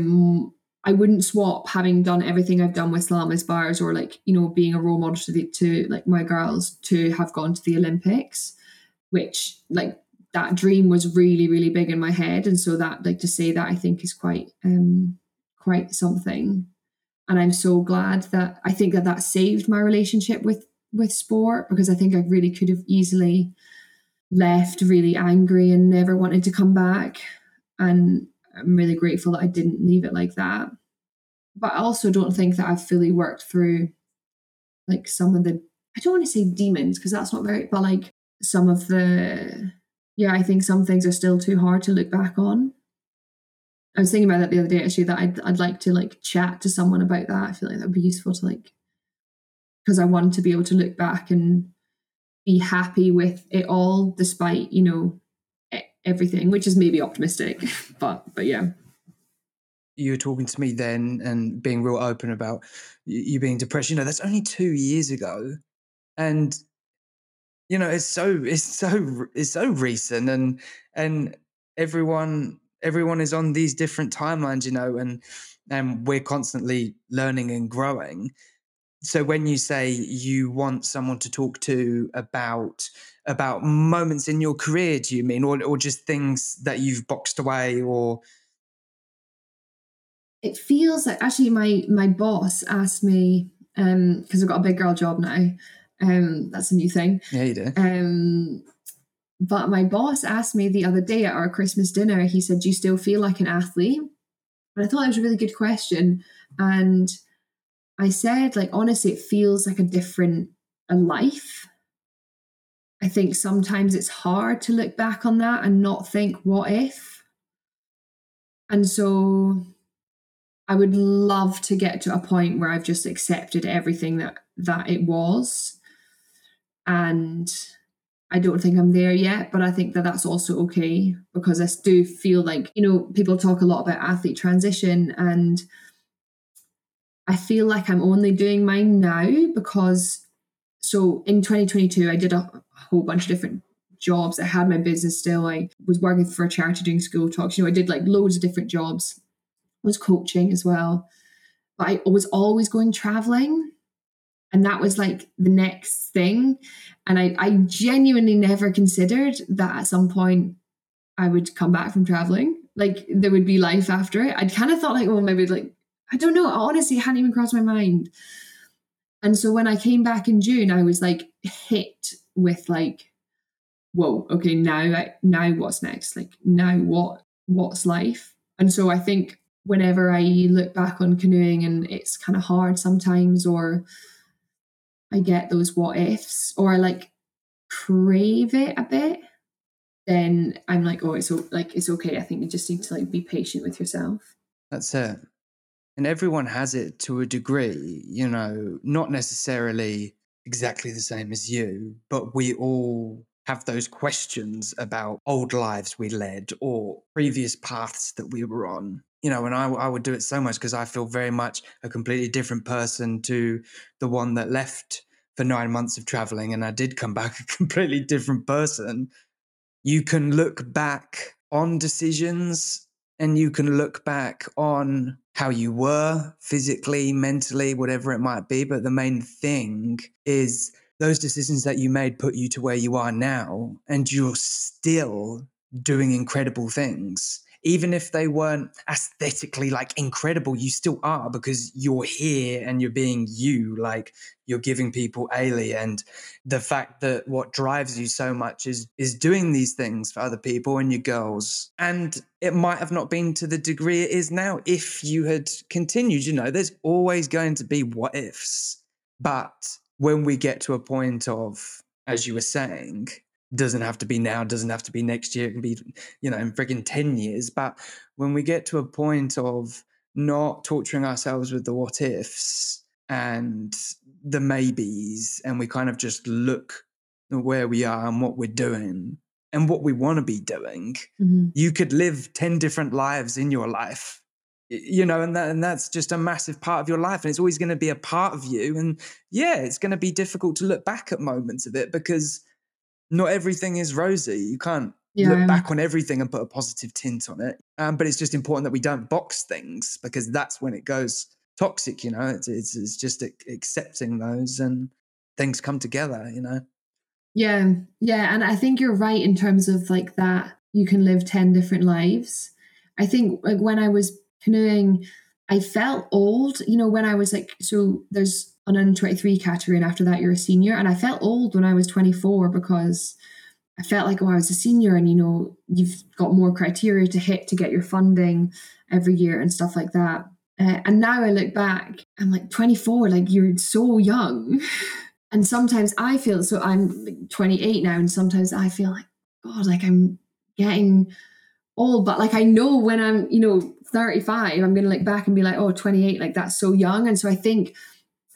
I wouldn't swap having done everything I've done with Slalom Inspires or like, you know, being a role model to the to like my girls to have gone to the Olympics, which like that dream was really, really big in my head. And so that like to say that I think is quite um quite something. And I'm so glad that I think that that saved my relationship with with sport because I think I really could have easily left really angry and never wanted to come back. And I'm really grateful that I didn't leave it like that. But I also don't think that I've fully worked through like some of the I don't want to say demons because that's not very but like some of the yeah, I think some things are still too hard to look back on. I was thinking about that the other day actually that I'd I'd like to like chat to someone about that. I feel like that would be useful to like because I want to be able to look back and be happy with it all despite, you know, everything, which is maybe optimistic, <laughs> but but yeah. You were talking to me then and being real open about you being depressed. You know, that's only two years ago, and you know it's so <laughs> it's so it's so recent, and and everyone everyone is on these different timelines. You know, and and we're constantly learning and growing. So when you say you want someone to talk to about about moments in your career, do you mean, or or just things that you've boxed away, or? It feels like actually my my boss asked me um because I've got a big girl job now. Um, that's a new thing. Yeah, you do. Um, but my boss asked me the other day at our Christmas dinner. He said, "Do you still feel like an athlete?" And I thought that was a really good question. And I said, like, honestly, it feels like a different a life. I think sometimes it's hard to look back on that and not think, what if? And so I would love to get to a point where I've just accepted everything that that it was. And I don't think I'm there yet, but I think that that's also okay because I do feel like, you know, people talk a lot about athlete transition and I feel like I'm only doing mine now because so in 2022 I did a whole bunch of different jobs. I had my business still. I was working for a charity doing school talks. You know, I did like loads of different jobs. I was coaching as well. But I was always going traveling. And that was like the next thing. And I, I genuinely never considered that at some point I would come back from traveling. Like there would be life after it. I'd kind of thought like, well, maybe like I don't know. Honestly, it hadn't even crossed my mind. And so when I came back in June, I was like hit with like, whoa, okay, now now what's next? Like now what what's life? And so I think whenever I look back on canoeing and it's kind of hard sometimes, or I get those what ifs, or I like crave it a bit, then I'm like, oh, it's like it's okay. I think you just need to like be patient with yourself. That's it and everyone has it to a degree, you know, not necessarily exactly the same as you, but we all have those questions about old lives we led or previous paths that we were on. You know, and I, I would do it so much because I feel very much a completely different person to the one that left for nine months of traveling and I did come back <laughs> a completely different person. You can look back on decisions and you can look back on how you were physically, mentally, whatever it might be. But the main thing is those decisions that you made put you to where you are now, and you're still doing incredible things even if they weren't aesthetically like incredible, you still are because you're here and you're being you. Like you're giving people Eilidh, and the fact that what drives you so much is is doing these things for other people and your girls. And it might have not been to the degree it is now if you had continued. You know, there's always going to be what ifs, but when we get to a point of, as you were saying, doesn't have to be now, doesn't have to be next year. It can be, you know, in frigging 10 years. But when we get to a point of not torturing ourselves with the what ifs and the maybes, and we kind of just look where we are and what we're doing and what we want to be doing, mm-hmm. you could live 10 different lives in your life. You know, and that, and that's just a massive part of your life, and it's always going to be a part of you. And yeah, it's going to be difficult to look back at moments of it because not everything is rosy. You can't yeah. look back on everything and put a positive tint on it. Um, but it's just important that we don't box things because that's when it goes toxic. You know, it's it's, it's just accepting those and things come together. You know. Yeah, yeah, and I think you're right in terms of like that. You can live ten different lives. I think like when I was canoeing, I felt old. You know, when I was like, so there's an under 23 category, and after that, you're a senior. And I felt old when I was 24 because I felt like, oh, I was a senior, and you know, you've got more criteria to hit to get your funding every year and stuff like that. Uh, and now I look back, I'm like 24, like you're so young. <laughs> and sometimes I feel so I'm 28 now, and sometimes I feel like, God, like I'm getting old, but like I know when I'm, you know, 35, I'm gonna look back and be like, oh, 28, like that's so young. And so I think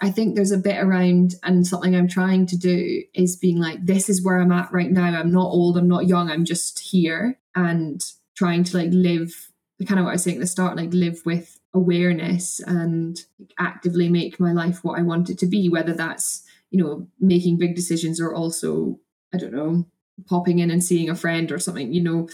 I think there's a bit around and something I'm trying to do is being like, this is where I'm at right now. I'm not old, I'm not young, I'm just here and trying to like live kind of what I was saying at the start, like live with awareness and actively make my life what I want it to be, whether that's, you know, making big decisions or also, I don't know, popping in and seeing a friend or something, you know,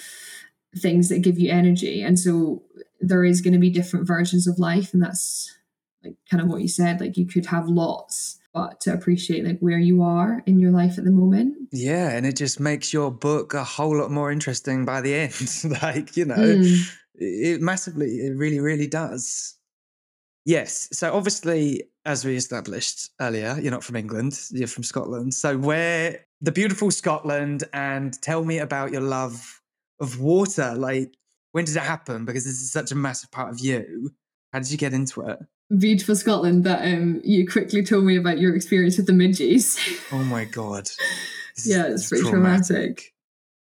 things that give you energy. And so there is going to be different versions of life. And that's like kind of what you said, like you could have lots but to appreciate like where you are in your life at the moment. Yeah, and it just makes your book a whole lot more interesting by the end. <laughs> like, you know, mm. it massively it really really does. Yes. So obviously as we established earlier, you're not from England, you're from Scotland. So where the beautiful Scotland and tell me about your love of water. Like when did it happen? Because this is such a massive part of you. How did you get into it? Beautiful Scotland that um, you quickly told me about your experience with the midges. Oh my god. <laughs> yeah, it's pretty traumatic. traumatic.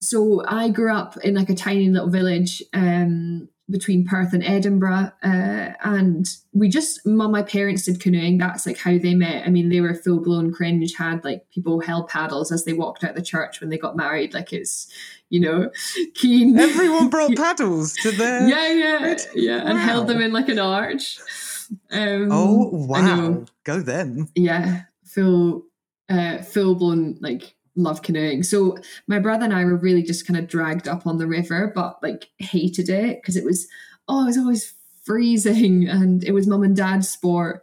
So I grew up in like a tiny little village um, between Perth and Edinburgh, uh, and we just mum, my parents did canoeing. That's like how they met. I mean, they were full blown cringe. Had like people held paddles as they walked out the church when they got married. Like it's you know, <laughs> keen. Everyone brought <laughs> paddles to their yeah, yeah, yeah, wow. and held them in like an arch. Um, oh wow, go then! Yeah, full, uh, full blown like love canoeing. So my brother and I were really just kind of dragged up on the river, but like hated it because it was oh, it was always freezing, and it was mum and dad's sport.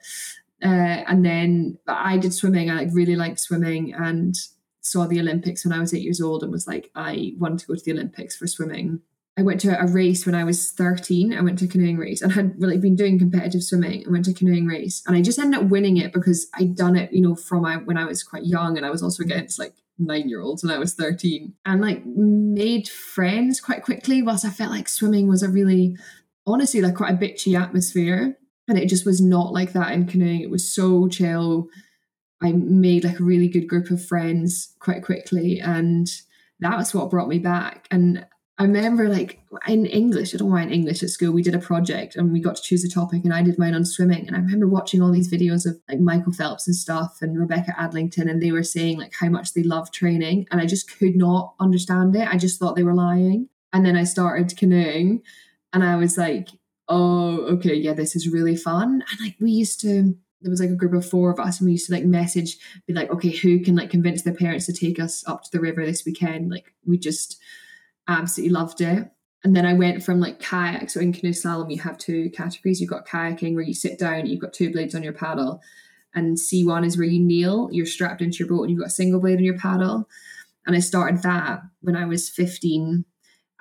Uh, and then I did swimming. I like really liked swimming and saw the Olympics when I was eight years old and was like, I want to go to the Olympics for swimming. I went to a race when I was 13. I went to a canoeing race and had really been doing competitive swimming. I went to a canoeing race and I just ended up winning it because I'd done it, you know, from when I was quite young and I was also against like nine year olds when I was 13 and like made friends quite quickly whilst I felt like swimming was a really, honestly, like quite a bitchy atmosphere. And it just was not like that in canoeing. It was so chill. I made like a really good group of friends quite quickly and that was what brought me back. And I remember like in English, I don't know why in English at school, we did a project and we got to choose a topic and I did mine on swimming. And I remember watching all these videos of like Michael Phelps and stuff and Rebecca Adlington and they were saying like how much they love training. And I just could not understand it. I just thought they were lying. And then I started canoeing and I was like, oh, okay, yeah, this is really fun. And like we used to there was like a group of four of us and we used to like message be like okay who can like convince their parents to take us up to the river this weekend like we just absolutely loved it. And then I went from like kayak. So in canoe slalom, you have two categories. You've got kayaking where you sit down, you've got two blades on your paddle. And C1 is where you kneel, you're strapped into your boat and you've got a single blade on your paddle. And I started that when I was 15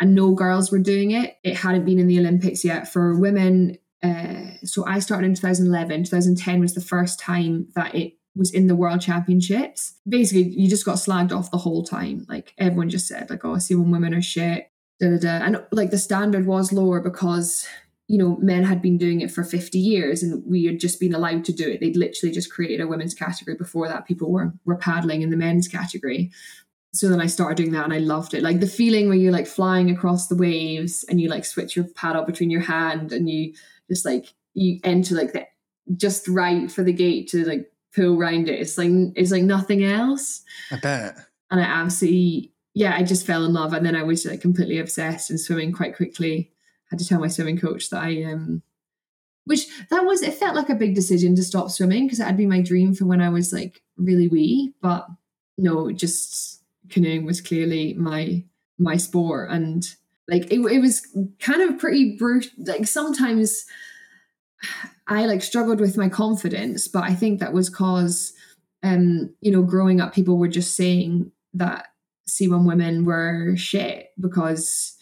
and no girls were doing it. It hadn't been in the Olympics yet for women. Uh, so I started in 2011. 2010 was the first time that it was in the world championships. Basically, you just got slagged off the whole time. Like everyone just said, like, oh, I see when women are shit. Da, da, da. And like the standard was lower because, you know, men had been doing it for 50 years and we had just been allowed to do it. They'd literally just created a women's category before that. People were were paddling in the men's category. So then I started doing that and I loved it. Like the feeling where you're like flying across the waves and you like switch your paddle between your hand and you just like you enter like the just right for the gate to like pull around it. It's like it's like nothing else. I bet. And I absolutely yeah, I just fell in love and then I was like completely obsessed in swimming quite quickly. had to tell my swimming coach that I um which that was it felt like a big decision to stop swimming because it had been my dream for when I was like really wee, but no, just canoeing was clearly my my sport and like it, it was kind of pretty brutal like sometimes I like struggled with my confidence, but I think that was cause um, you know, growing up people were just saying that C1 women were shit because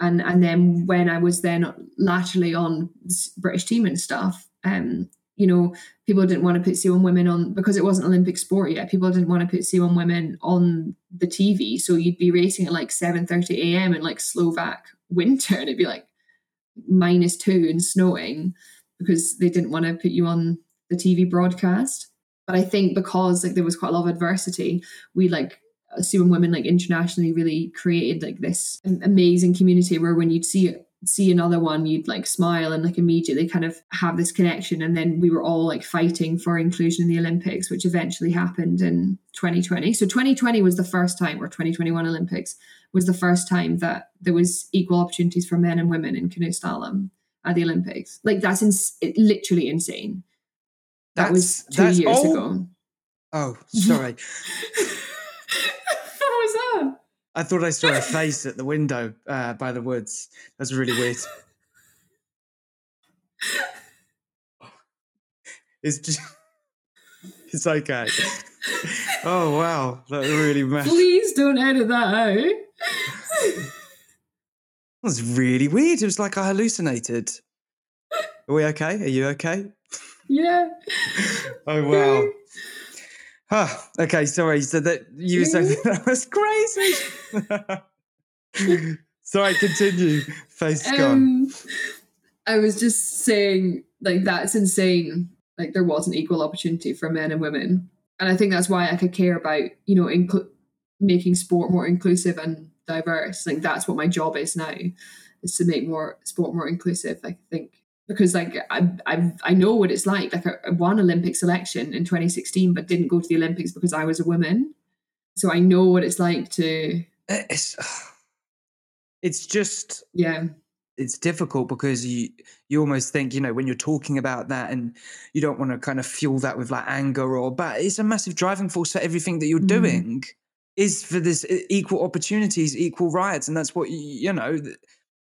and and then when I was then laterally on British team and stuff, um, you know, people didn't want to put C1 women on because it wasn't Olympic sport yet. People didn't want to put C1 women on the TV. So you'd be racing at like 7:30 a.m. in like Slovak winter and it'd be like minus two and snowing because they didn't want to put you on the TV broadcast. But I think because like there was quite a lot of adversity, we like C1 Women like internationally really created like this amazing community where when you'd see see another one you'd like smile and like immediately kind of have this connection. And then we were all like fighting for inclusion in the olympics which eventually happened in 2020 so 2020 was the first time or 2021 olympics was the first time that there was equal opportunities for men and women in canoe slalom at the olympics like that's ins- literally insane that that's, was two years ago oh <laughs> sorry what was that I thought I saw a face at the window uh, by the woods. That's really weird. It's just, <laughs> it's okay. <laughs> Oh wow, that really messed. Please don't edit that out. That was really weird. It was like I hallucinated. Are we okay? Are you okay? Yeah. <laughs> oh wow. <laughs> Huh. Okay, sorry. So that you were saying <laughs> that was crazy. sorry, continue. Face um, gone. I was just saying, like, that's insane. Like, there wasn't equal opportunity for men and women. And I think that's why I could care about, you know, making sport more inclusive and diverse. Like, that's what my job is now, is to make more sport more inclusive. I think because like I I I know what it's like. Like I won Olympic selection in 2016, but didn't go to the Olympics because I was a woman. So I know what it's like to. It's it's just yeah. It's difficult because you you almost think you know when you're talking about that and you don't want to kind of fuel that with like anger or but it's a massive driving force for everything that you're mm. doing is for this equal opportunities, equal rights, and that's what you know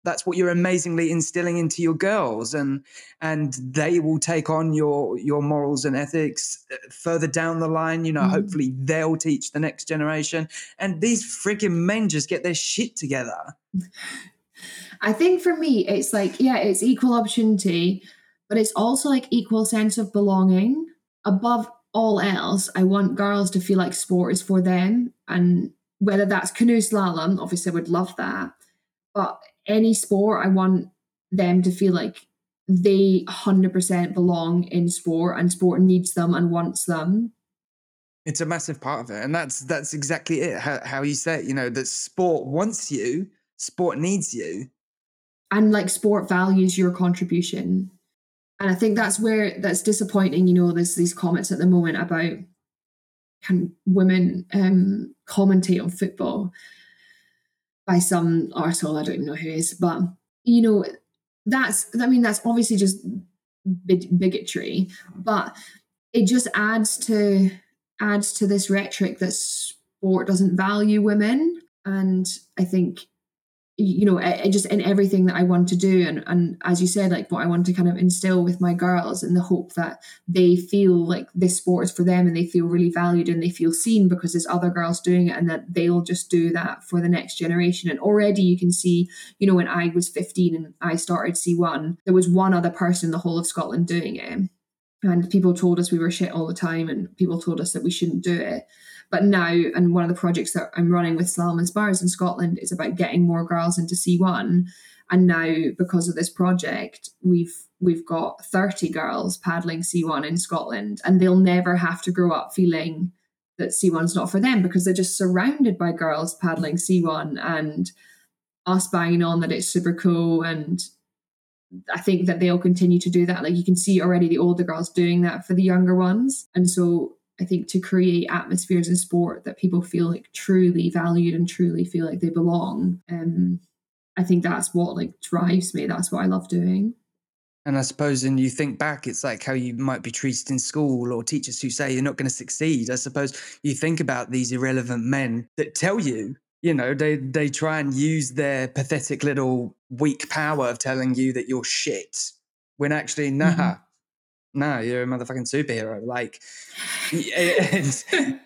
that's what you're amazingly instilling into your girls and and they will take on your your morals and ethics uh, further down the line you know mm hopefully they'll teach the next generation and these freaking men just get their shit together. I think for me it's like yeah it's equal opportunity but it's also like equal sense of belonging above all else i want girls to feel like sport is for them. And whether that's canoe slalom obviously i would love that. But any sport, I want them to feel like they 100% belong in sport and sport needs them and wants them. It's a massive part of it. And that's that's exactly it how, how you say it you know that sport wants you sport needs you. And like sport values your contribution and i think that's where that's disappointing you know there's these comments at the moment about can women um commentate on football by some arsehole, I don't know who is, but you know, that's I mean, that's obviously just bigotry, but it just adds to adds to this rhetoric that sport doesn't value women. And I think you know, it, just in everything that I want to do, and and as you said, like what I want to kind of instill with my girls, in the hope that they feel like this sport is for them, and they feel really valued, and they feel seen because there's other girls doing it, and that they'll just do that for the next generation. And already you can see, you know, when I was 15 and I started C1, there was one other person in the whole of Scotland doing it, and people told us we were shit all the time, and people told us that we shouldn't do it. But now, and one of the projects that I'm running with Slalom Inspires in Scotland is about getting more girls into C1. And now, because of this project, we've we've got 30 girls paddling C1 in Scotland, and they'll never have to grow up feeling that C1's not for them because they're just surrounded by girls paddling C1 and us banging on that it's super cool and I think that they'll continue to do that. Like you can see already the older girls doing that for the younger ones. And so I think to create atmospheres in sport that people feel like truly valued and truly feel like they belong. Um, I think that's what like drives me. That's what I love doing. And I suppose, and you think back, it's like how you might be treated in school or teachers who say you're not going to succeed. I suppose you think about these irrelevant men that tell you, you know, they, they try and use their pathetic little weak power of telling you that you're shit when actually, nah, mm-hmm no, you're a motherfucking superhero. Like, <laughs>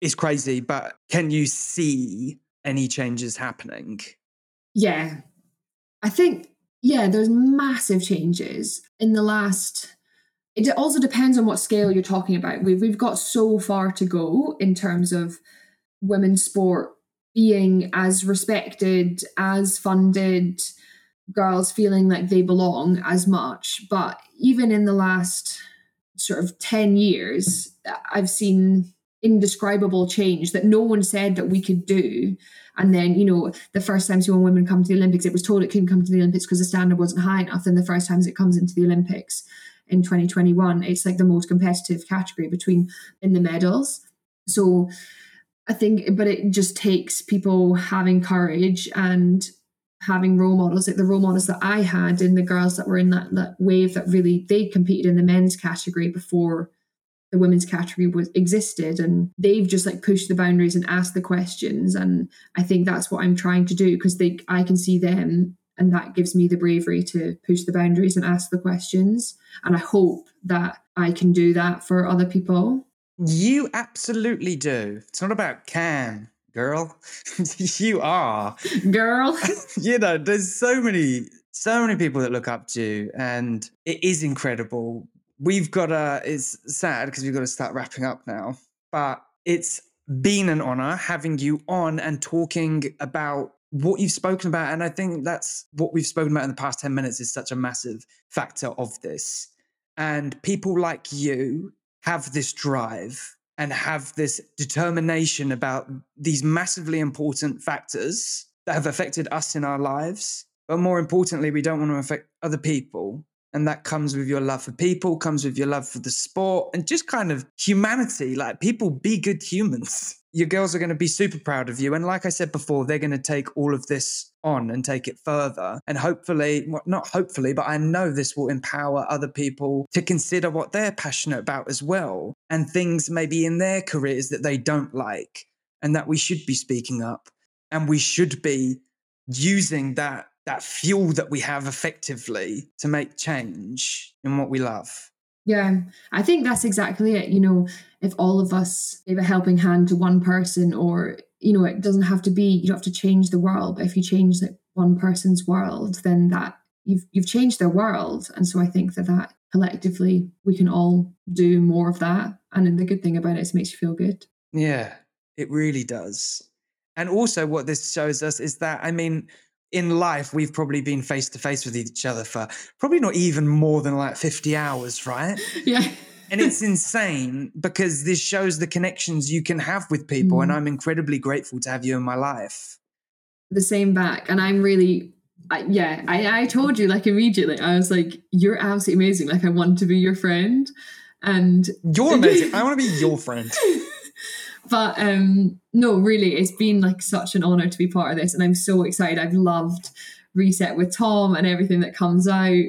it's crazy, but can you see any changes happening? Yeah. I think, yeah, there's massive changes in the last. It also depends on what scale you're talking about. We've, we've got so far to go in terms of women's sport being as respected, as funded, girls feeling like they belong as much. But even in the last sort of 10 years, I've seen indescribable change that no one said that we could do. And then, you know, the first times when women come to the Olympics, it was told it couldn't come to the Olympics because the standard wasn't high enough. Then the first times it comes into the Olympics in 2021, it's like the most competitive category between in the medals. So I think, but it just takes people having courage and having role models like the role models that I had in the girls that were in that, that wave that really they competed in the men's category before the women's category was existed and they've just like pushed the boundaries and asked the questions and I think that's what I'm trying to do because they I can see them and that gives me the bravery to push the boundaries and ask the questions and I hope that I can do that for other people. You absolutely do. It's not about can girl. <laughs> you are. Girl. <laughs> you know, there's so many, so many people that look up to you, and it is incredible. We've got to, it's sad because we've got to start wrapping up now, but it's been an honor having you on and talking about what you've spoken about. And I think that's what we've spoken about in the past 10 minutes is such a massive factor of this. And people like you have this drive and have this determination about these massively important factors that have affected us in our lives. But more importantly, we don't want to affect other people. And that comes with your love for people, comes with your love for the sport, and just kind of humanity. Like, people be good humans. Your girls are going to be super proud of you. And like I said before, they're going to take all of this on and take it further. And hopefully, well, not hopefully, but I know this will empower other people to consider what they're passionate about as well and things maybe in their careers that they don't like and that we should be speaking up and we should be using that that fuel that we have effectively to make change in what we love. Yeah, I think that's exactly it. You know, if all of us gave a helping hand to one person, or, you know, it doesn't have to be, you don't have to change the world, but if you change like one person's world, then that you've you've changed their world. And so I think that that collectively we can all do more of that. And then the good thing about it is it makes you feel good. Yeah, it really does. And also, what this shows us is that, I mean, in life, we've probably been face to face with each other for probably not even more than like 50 hours, right? <laughs> Yeah. and it's insane because this shows the connections you can have with people. Mm. And I'm incredibly grateful to have you in my life. The same back. And I'm really, I, yeah, I, I told you like immediately, I was like, you're absolutely amazing. Like, I want to be your friend. And you're <laughs> amazing. I want to be your friend. <laughs> but um no really it's been like such an honor to be part of this and i'm so excited i've loved reset with tom and everything that comes out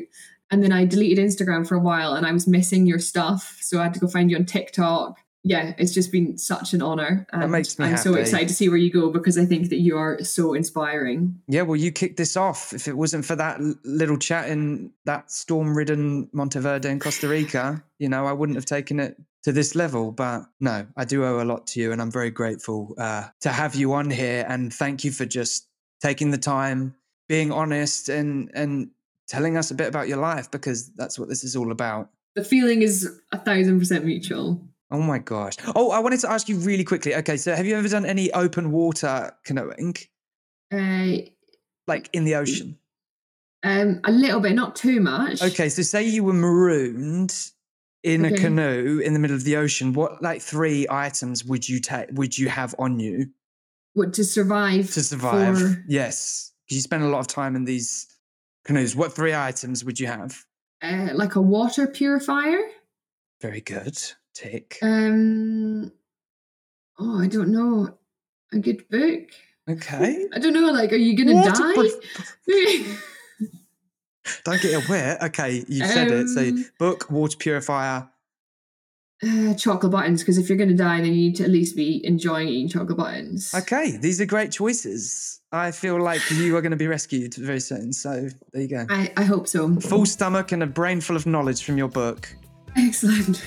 and then i deleted instagram for a while and i was missing your stuff so i had to go find you on tiktok yeah, it's just been such an honor. And that makes me I'm happy. so excited to see where you go because I think that you are so inspiring. Yeah, well, you kicked this off. If it wasn't for that little chat in that storm-ridden Monteverde in Costa Rica, you know, I wouldn't have taken it to this level. But no, I do owe a lot to you, and I'm very grateful uh, to have you on here. And thank you for just taking the time, being honest, and and telling us a bit about your life because that's what this is all about. The feeling is a thousand percent mutual. Oh my gosh. Oh, I wanted to ask you really quickly. Okay, so have you ever done any open water canoeing? Uh, like in the ocean? Um, a little bit, not too much. Okay, so say you were marooned in okay. a canoe in the middle of the ocean. What like three items would you take? Would you have on you? What to survive? To survive, for... yes. Because you spend a lot of time in these canoes. What three items would you have? Uh, like a water purifier. Very good take? Um, oh, I don't know. A good book. Okay. I don't know. Like, are you gonna die? <laughs> don't get it wet. Okay, you said um, it. So, um, book, water purifier. Uh, chocolate buttons, because if you're going to die, then you need to at least be enjoying eating chocolate buttons. Okay, these are great choices. I feel like you are going to be rescued very soon. So there you go. I, I hope so. Full stomach and a brain full of knowledge from your book. Excellent.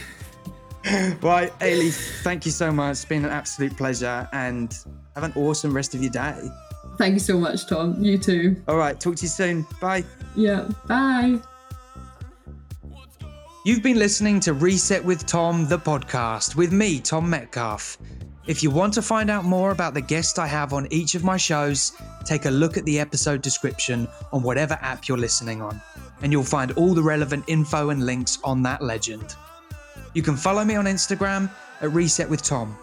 <laughs> right, Eilidh, thank you so much. It's been an absolute pleasure and have an awesome rest of your day. Thank you so much, Tom. You too. All right, talk to you soon. Bye. Yeah, bye. You've been listening to Reset with Tom, the podcast, with me, Tom Metcalf. If you want to find out more about the guests I have on each of my shows, take a look at the episode description on whatever app you're listening on, and you'll find all the relevant info and links on that legend. You can follow me on Instagram at Reset with Tom.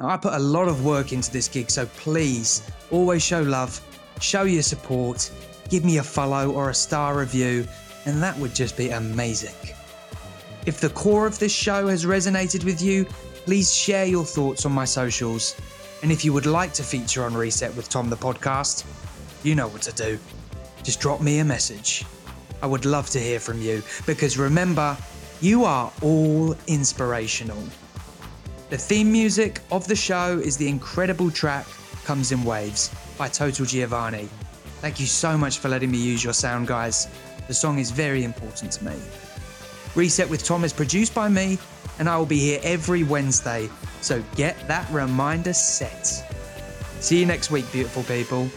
Now, I put a lot of work into this gig, so please always show love, show your support, give me a follow or a star review, and that would just be amazing. If the core of this show has resonated with you, please share your thoughts on my socials. And if you would like to feature on Reset with Tom the podcast, you know what to do. Just drop me a message. I would love to hear from you because remember, you are all inspirational. The theme music of the show is the incredible track Comes in Waves by Total Giovanni. Thank you so much for letting me use your sound, guys. The song is very important to me. Reset with Tom is produced by me, and I will be here every Wednesday, so get that reminder set. See you next week, beautiful people.